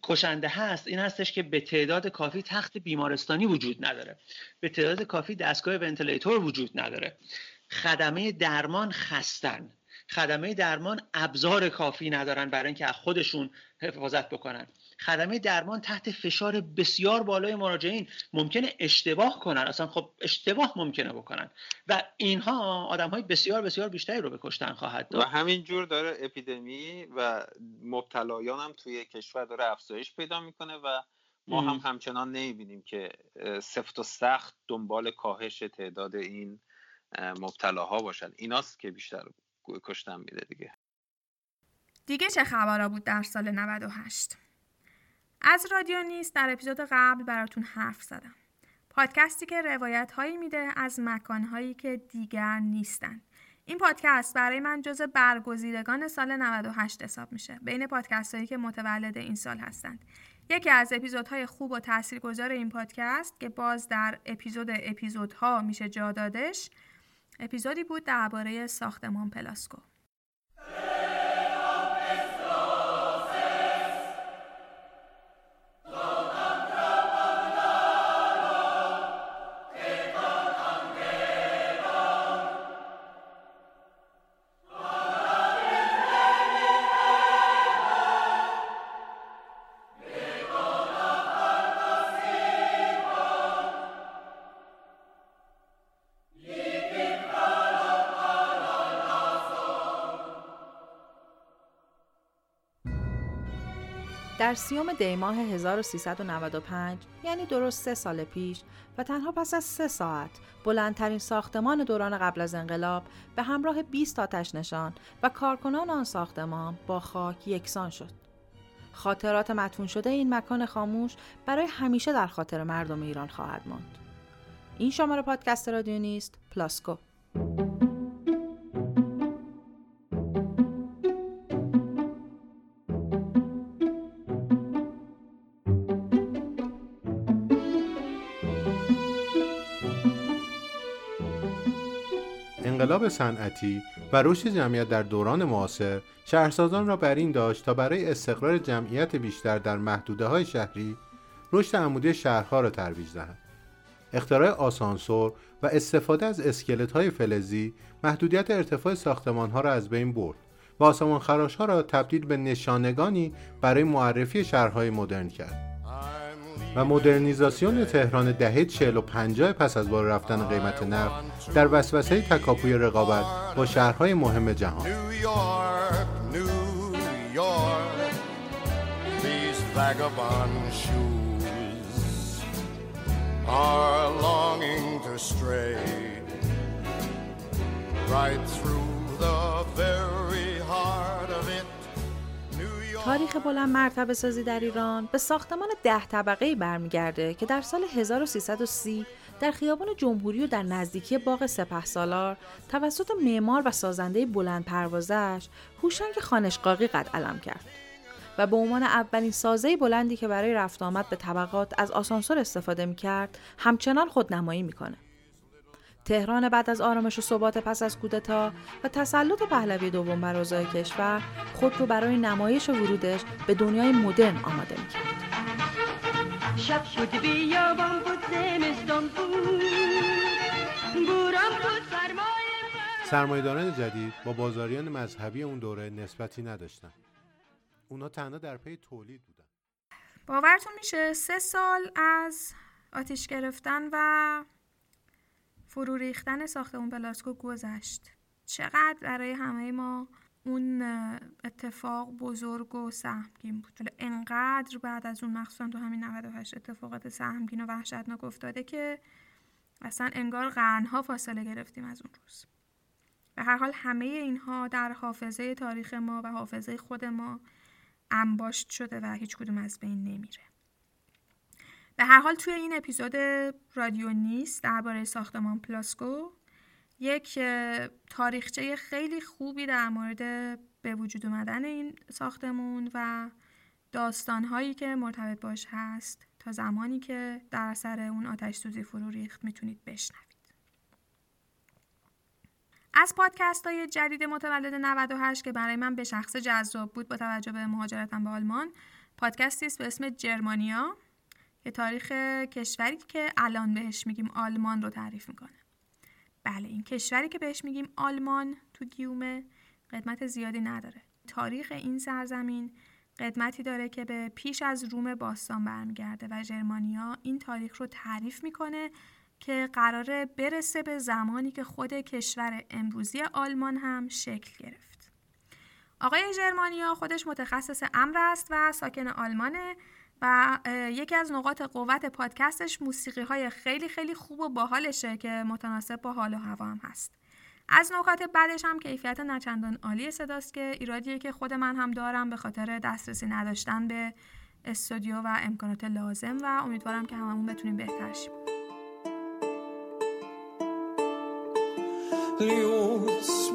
کشنده هست این هستش که به تعداد کافی تخت بیمارستانی وجود نداره. به تعداد کافی دستگاه ونتیلیتور وجود نداره. خدمه درمان خستن. خدمه درمان ابزار کافی ندارن برای اینکه از خودشون حفاظت بکنن. خدمه درمان تحت فشار بسیار بالای مراجعین. ممکنه اشتباه کنن. اصلا خب اشتباه ممکنه بکنن. و اینها آدم های بسیار بسیار بیشتری رو به کشتن خواهد داد. و همین جور داره اپیدمی و مبتلایان هم توی کشور داره افزایش پیدا می‌کنه و ما هم همچنان نمی‌بینیم که سفت و سخت دنبال کاهش تعداد این مبتلاها باشن. ایناست که بیشتر کشتن میده دیگه. دیگه چه خبرها بود در سال 98 از رادیو نیست در اپیزود قبل براتون حرف زدم. پادکستی که روایت هایی میده از مکان هایی که دیگر نیستن. این پادکست برای من جز برگزیدگان سال 98 حساب میشه. بین پادکست هایی که متولد این سال هستند. یکی از اپیزودهای خوب و تاثیرگذار این پادکست که باز در اپیزود اپیزودها میشه جا دادش اپیزودی بود درباره ساختمان پلاسکو. در سیوم دی ماه 1395 یعنی درست سه سال پیش و تنها پس از سه ساعت بلندترین ساختمان دوران قبل از انقلاب به همراه 20 آتش نشان و کارکنان آن ساختمان با خاک یکسان شد. خاطرات مدفون شده این مکان خاموش برای همیشه در خاطر مردم ایران خواهد ماند. این شماره پادکست رادیو نیست پلاسکو. انقلاب صنعتی و رشد جمعیت در دوران معاصر شهرسازان را بر این داشت تا برای استقرار جمعیت بیشتر در محدوده های شهری رشد عمودی شهرها را ترویج دهند. اختراع آسانسور و استفاده از اسکلت های فلزی محدودیت ارتفاع ساختمان ها را از بین برد و آسمان خراش ها را تبدیل به نشانگانی برای معرفی شهرهای مدرن کرد. و مدرنیزاسیون تهران دهه 40 و 50 پس از بالا رفتن قیمت نفت در وسوسه تکاپوی رقابت با شهرهای مهم جهان. تاریخ بلند مرتبه سازی در ایران به ساختمان ده طبقه برمیگرده که در سال 1330 در خیابان جمهوری و در نزدیکی باغ سپه سالار توسط معمار و سازنده بلند پروازش هوشنگ خانشقاقی قد علم کرد و به عنوان اولین سازه بلندی که برای رفت آمد به طبقات از آسانسور استفاده می کرد همچنان خودنمایی می‌کنه. تهران بعد از آرامش و ثبات پس از کودتا و تسلط پهلوی دوم بر اوضاع کشور خود رو برای نمایش و ورودش به دنیای مدرن آماده می‌کرد شب بود بیابان بود زمستان بود سرمایه‌داران جدید با بازاریان مذهبی اون دوره نسبتی نداشتن. اونا تنها در پی تولید بودن. باورتون میشه سه سال از آتیش گرفتن و فرو ریختن ساختمون پلاسکو گذشت. چقدر برای همه ما اون اتفاق بزرگ و سهمگین بود. انقدر بعد از اون مخصوصا تو همین 98 اتفاقات سهمگین و وحشتناک افتاده که اصلا انگار قرنها فاصله گرفتیم از اون روز. به هر حال همه اینها در حافظه تاریخ ما و حافظه خود ما انباشت شده و هیچ کدوم از بین نمیره. به هر حال توی این اپیزود رادیو نیست درباره ساختمان پلاسکو یک تاریخچه خیلی خوبی در مورد به وجود اومدن این ساختمون و داستانهایی که مرتبط باش هست تا زمانی که در اثر اون آتش سوزی فرو ریخت می‌تونید بشنوید. از پادکست های جدید متولد 98 که برای من به شخص جذاب بود با توجه به مهاجرتم به آلمان پادکستی است به اسم جرمانیا. که تاریخ کشوری که الان بهش میگیم آلمان رو تعریف می‌کنه. بله این کشوری که بهش میگیم آلمان تو گیومه قدمت زیادی نداره. تاریخ این سرزمین قدمتی داره که به پیش از روم باستان برمیگرده و ژرمانیا این تاریخ رو تعریف می‌کنه که قراره برسه به زمانی که خود کشور امروزی آلمان هم شکل گرفت. آقای ژرمانیا خودش متخصص امر است و ساکن آلمانه. و یکی از نقاط قوت پادکستش موسیقی های خیلی خیلی خوب و باحالشه که متناسب با حال و هوا هم هست. از نکات بعدش هم کیفیت نچندان عالی صداست که ایرادیه که خود من هم دارم به خاطر دسترسی نداشتن به استودیو و امکانات لازم و امیدوارم که هممون بتونیم بهتر شیم. Ljus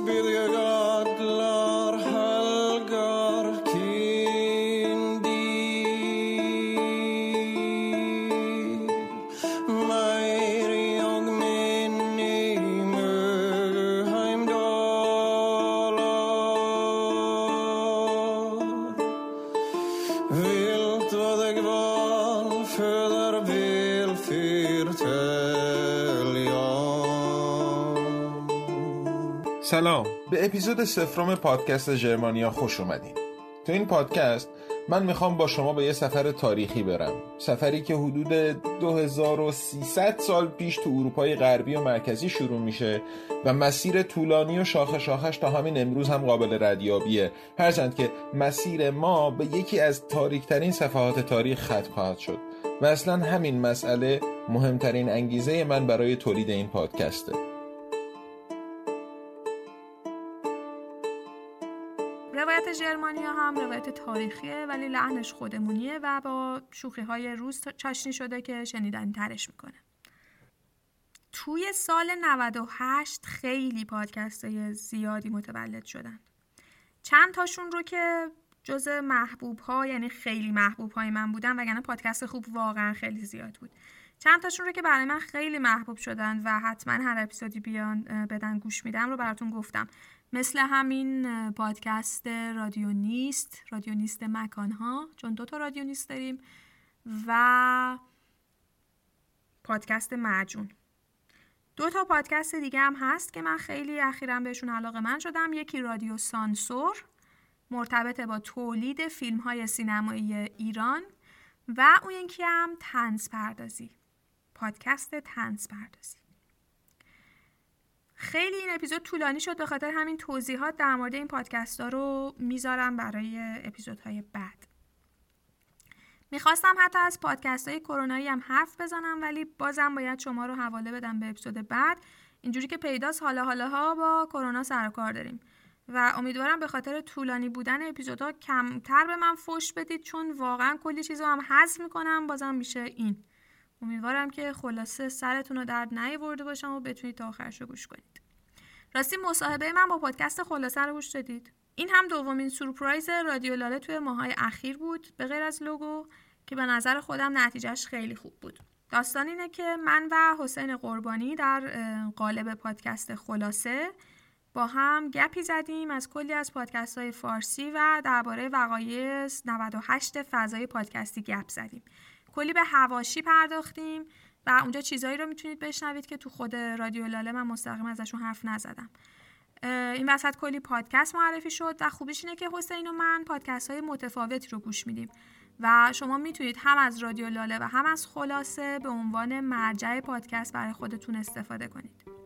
اپیزود سفرم پادکست ژرمانیا خوش اومدین. تو این پادکست من می‌خوام با شما به یه سفر تاریخی برم. سفری که حدود 2300 سال پیش تو اروپای غربی و مرکزی شروع میشه و مسیر طولانی و شاخه شاخش تا همین امروز هم قابل ردیابیه. هرچند که مسیر ما به یکی از تاریکترین صفحات تاریخ ختم خواهد شد. و اصلا همین مسئله مهمترین انگیزه من برای تولید این پادکسته. هم روایت تاریخیه ولی لحنش خودمونیه و با شوخی های روز چاشنی شده که شنیدن ترش می‌کنه. توی سال 98 خیلی پادکست های زیادی متولد شدن. چند تاشون رو که جز محبوب ها یعنی خیلی محبوب های من بودن وگرنه پادکست خوب واقعا خیلی زیاد بود. چند تاشون رو که برای من خیلی محبوب شدن و حتما هر اپیزودی بیان بدن گوش میدم رو براتون گفتم. مثل همین پادکست رادیو نیست رادیو نیست مکان ها چون دو تا رادیو نیست داریم و پادکست معجون. دو تا پادکست دیگه هم هست که من خیلی اخیرا بهشون علاقه من شدم. یکی رادیو سانسور مرتبط با تولید فیلم های سینمایی ایران و اون یکی هم تنز پردازی. پادکست تنز پردازی. خیلی این اپیزود طولانی شد به خاطر همین توضیحات در مورد این پادکست ها رو می‌ذارم برای اپیزودهای بعد. می‌خواستم حتی از پادکست های کرونایی هم حرف بزنم ولی بازم باید شما رو حواله بدم به اپیزود بعد. اینجوری که پیداست حالا حالا ها با کرونا سر کار داریم. و امیدوارم به خاطر طولانی بودن اپیزودها کمتر به من فوش بدید چون واقعا کلی چیز رو هم حذف می‌کنم بازم میشه این. امیدوارم که خلاصه سرتون رو درد نیاورده باشم و بتونید تا آخرش رو گوش کنید. راستی مصاحبه من با پادکست خلاصه رو گوش دادید. این هم دومین سورپرایز رادیو لاله توی ماهای اخیر بود به غیر از لوگو که به نظر خودم نتیجهش خیلی خوب بود. داستان اینه که من و حسین قربانی در قالب پادکست خلاصه با هم گپی زدیم از کلی از پادکست های فارسی و درباره وقایع 98 فضای پادکستی گپ زدیم. کلی به هواشی پرداختیم و اونجا چیزایی رو می‌تونید بشنوید که تو خود رادیو لاله من مستقیم ازشون حرف نزدم. این وسط کلی پادکست معرفی شد و خوبیش اینه که حسین و من پادکست های متفاوتی رو گوش میدیم و شما می‌تونید هم از رادیو لاله و هم از خلاصه به عنوان مرجع پادکست برای خودتون استفاده کنید.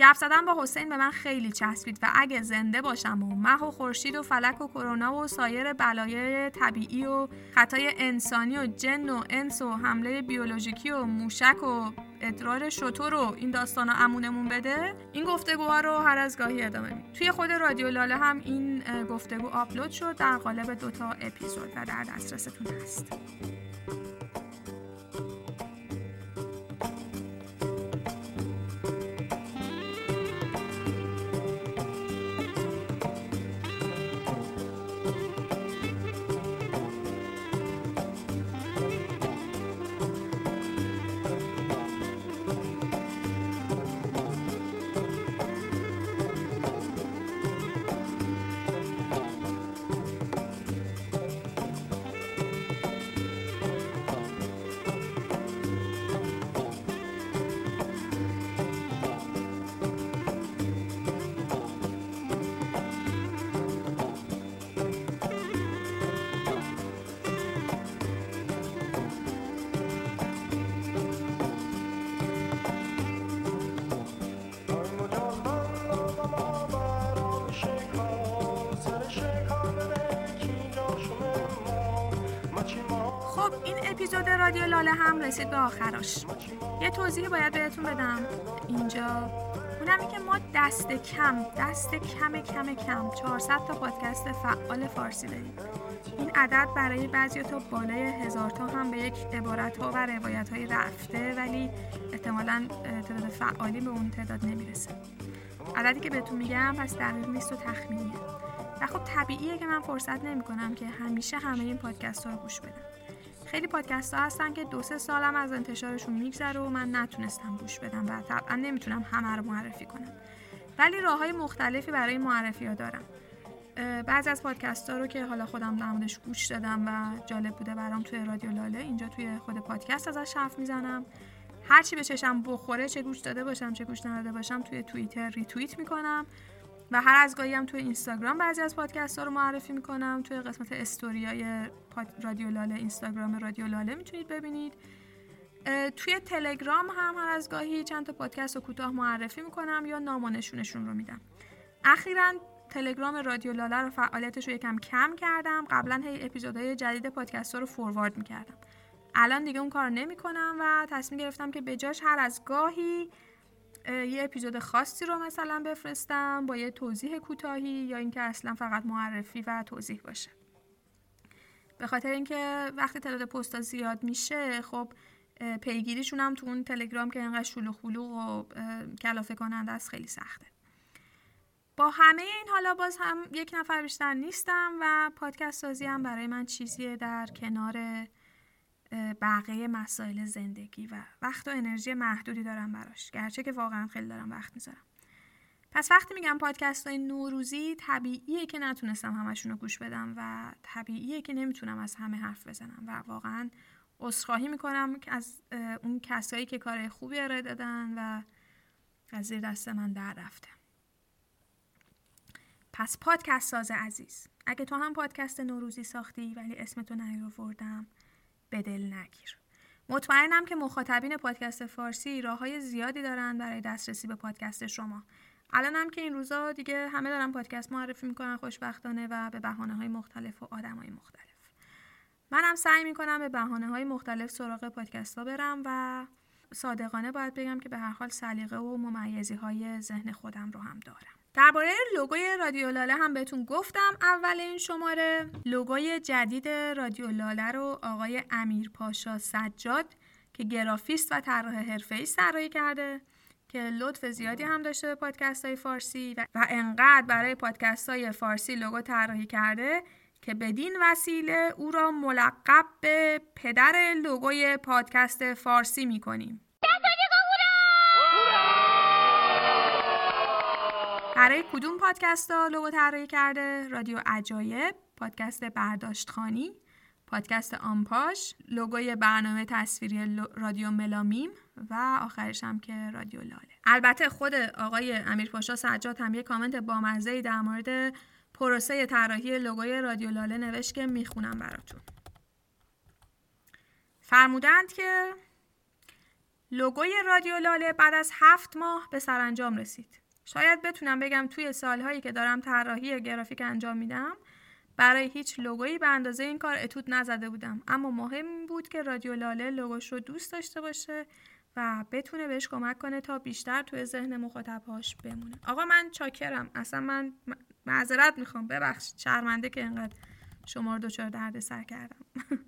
گپ زدن با حسین به من خیلی چسبید و اگه زنده باشم و مه و خورشید و فلک و کرونا و سایر بلایای طبیعی و خطای انسانی و جن و انس و حمله بیولوژیکی و موشک و ادرار شطور و این داستانا امونمون بده این گفتگوها رو هر از گاهی ادامه میدیم. توی خود رادیو لاله هم این گفتگو آپلود شد. در قالب دوتا اپیزود و در دسترستون هست. آخراش. یه توضیح باید بهتون بدم. اینجا اونمی که ما دست کم دست کم کم کم 400 تا پادکست فعال فارسی داریم. این عدد برای بعضی تا بالای هزار تا هم به یک عبارت ها و روایت های رفته ولی احتمالا تعداد فعالی به اون تعداد نمی‌رسه. عددی که بهتون میگم پس دقیق نیست و تخمینیه. و خب طبیعیه که من فرصت نمی کنم که همیشه همه این پادکست ها رو گوش بدم. خیلی پادکست ها هستن که دو سه سالم از انتشارشون میگذره و من نتونستم گوش بدم و طبعا نمی‌تونم همه رو معرفی کنم. ولی راه های مختلفی برای معرفی ها دارم بعضی از پادکست ها رو که حالا خودم در گوش دادم و جالب بوده برام توی رادیو لاله اینجا توی خود پادکست ازش حرف می‌زنم. هرچی به چشم بخوره چه گوش داده باشم چه گوش نداده باشم توی توییتر ریتوییت می‌کنم. و هر از گاهی هم توی اینستاگرام بعضی از پادکست ها رو معرفی می‌کنم. توی قسمت استوریای رادیو لاله اینستاگرام رادیو لاله می‌تونید ببینید. توی تلگرام هم هر از گاهی چند تا پادکست رو کوتاه معرفی می‌کنم یا نامانشونشون رو میدم. اخیرا تلگرام رادیو لاله رو فعالیتش رو یکم کم کردم. قبلا هی اپیزودهای جدید پادکست ها رو فوروارد می‌کردم. الان دیگه اون کار نمی‌کنم و تصمیم گرفتم که به جاش هر از گاهی یه اپیزود خاصی رو مثلا بفرستم با یه توضیح کوتاهی یا اینکه اصلا فقط معرفی و توضیح باشه. به خاطر اینکه وقتی تعداد پستا زیاد میشه خب پیگیریشون هم تو اون تلگرام که اینقدر شلوغ بلوغ و کلافه کننده است خیلی سخته. با همه این حالا باز هم یک نفر بیشتر نیستم و پادکست سازی هم برای من چیزیه در کنار بقیه مسائل زندگی و وقت و انرژی محدودی دارم براش. گرچه که واقعا خیلی دارم وقت می‌ذارم. پس وقتی میگم پادکست های نوروزی طبیعیه که نتونستم همشون رو گوش بدم و طبیعیه که نمی‌تونم از همه حرف بزنم و واقعا عذرخواهی می‌کنم از اون کسایی که کار خوبی ارائه دادن و از زیر دست من در رفته. پس پادکست ساز عزیز. اگه تو هم پادکست نوروزی ساختی ولی اسمتو نیاوردم به دل نگیر. مطمئنم که مخاطبین پادکست فارسی راه های زیادی دارن برای دسترسی به پادکست شما. الان هم که این روزا دیگه همه دارن پادکست معرفی می‌کنن خوشبختانه و به بحانه های مختلف و آدم های مختلف. منم سعی می‌کنم به بحانه های مختلف سراغ پادکست ها برم و صادقانه باید بگم که به هر حال سلیقه و ممیزی های ذهن خودم رو هم دارم. درباره لوگوی رادیو لاله هم بهتون گفتم اول این شماره. لوگوی جدید رادیو لاله رو آقای امیر پاشا سجاد که گرافیست و طراح حرفه‌ای طراحی کرده که لطف زیادی هم داشته به پادکست های فارسی و, و انقدر برای پادکست های فارسی لوگو طراحی کرده که بدین وسیله او را ملقب به پدر لوگوی پادکست فارسی می‌کنیم. برای کدوم پادکست ها لوگو طراحی کرده؟ رادیو عجایب پادکست برداشت خانی پادکست آمپاش لوگوی برنامه تصویری رادیو ملامیم و آخرش هم که رادیو لاله. البته خود آقای امیر پاشا سجاد هم یه کامنت بامزه در مورد پروسه طراحی لوگوی رادیو لاله نوشت که می‌خونم براتون. فرمودند که لوگوی رادیو لاله بعد از هفت ماه به سرانجام رسید. شاید بتونم بگم توی سالهایی که دارم طراحی گرافیک انجام میدم برای هیچ لوگویی به اندازه این کار اتود نزده بودم. اما مهم بود که رادیو لاله لوگوش رو دوست داشته باشه و بتونه بهش کمک کنه تا بیشتر توی ذهن مخاطبهاش بمونه. آقا من چاکرم. اصلا من معذرت می‌خوام. ببخشید شرمنده که اینقدر شما رو دچار درد سر کردم.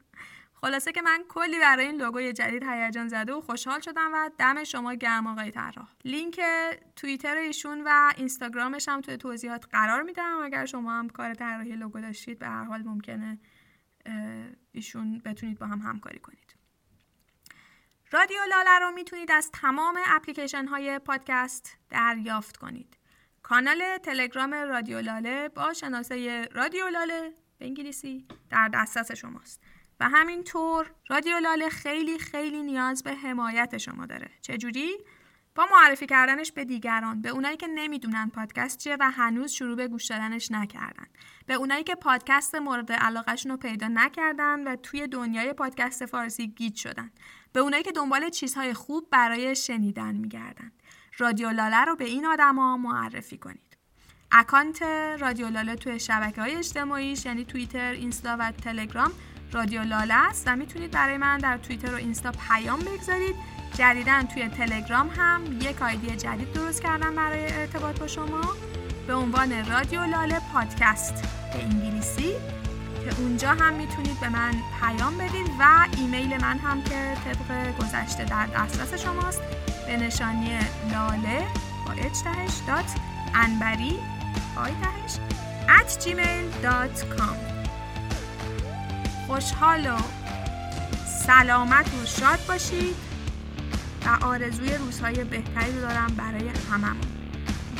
خلاصه که من کلی برای این لوگوی جدید هیجان زده و خوشحال شدم و دم شما گرم آقای طراح. لینک توییتر ایشون و اینستاگرامش هم توی توضیحات قرار میدم. اگر شما هم کار طراحی لوگو داشتید به هر حال ممکنه ایشون بتونید با هم همکاری کنید. رادیو لاله رو می‌تونید از تمام اپلیکیشن های پادکست دریافت کنید. کانال تلگرام رادیو لاله با شناسه رادیو لاله به انگلیسی در دسترس شماست. و همینطور رادیو لاله خیلی خیلی نیاز به حمایت شما داره. چجوری؟ با معرفی کردنش به دیگران به اونایی که نمی‌دونن پادکست چیه و هنوز شروع به گوش دادنش نکردن. به اونایی که پادکست مورد علاقهشون رو پیدا نکردن و توی دنیای پادکست فارسی گیج شدن. به اونایی که دنبال چیزهای خوب برای شنیدن میگردن. رادیو لاله رو به این آدما معرفی کنید. اکانت رادیو لاله توی شبکه های اجتماعیش یعنی توییتر، اینستا و تلگرام رادیو لاله است و می‌تونید برای من در توییتر و اینستا پیام بگذارید. جدیدا توی تلگرام هم یک آیدی جدید درست کردم برای ارتباط با شما به عنوان رادیو لاله پادکست به انگلیسی که اونجا هم می‌تونید به من پیام بدید و ایمیل من هم که طبق گذشته در دسترس شماست به نشانی لاله با h دات انبری at gmail.com خوشحال و سلامت و شاد باشید و آرزوی روزهای بهتری رو دارم برای هممون.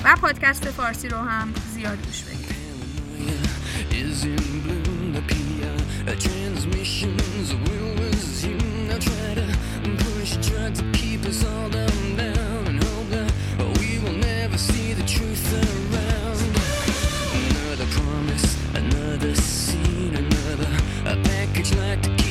و پادکست فارسی رو هم زیاد گوش بدید. This A package like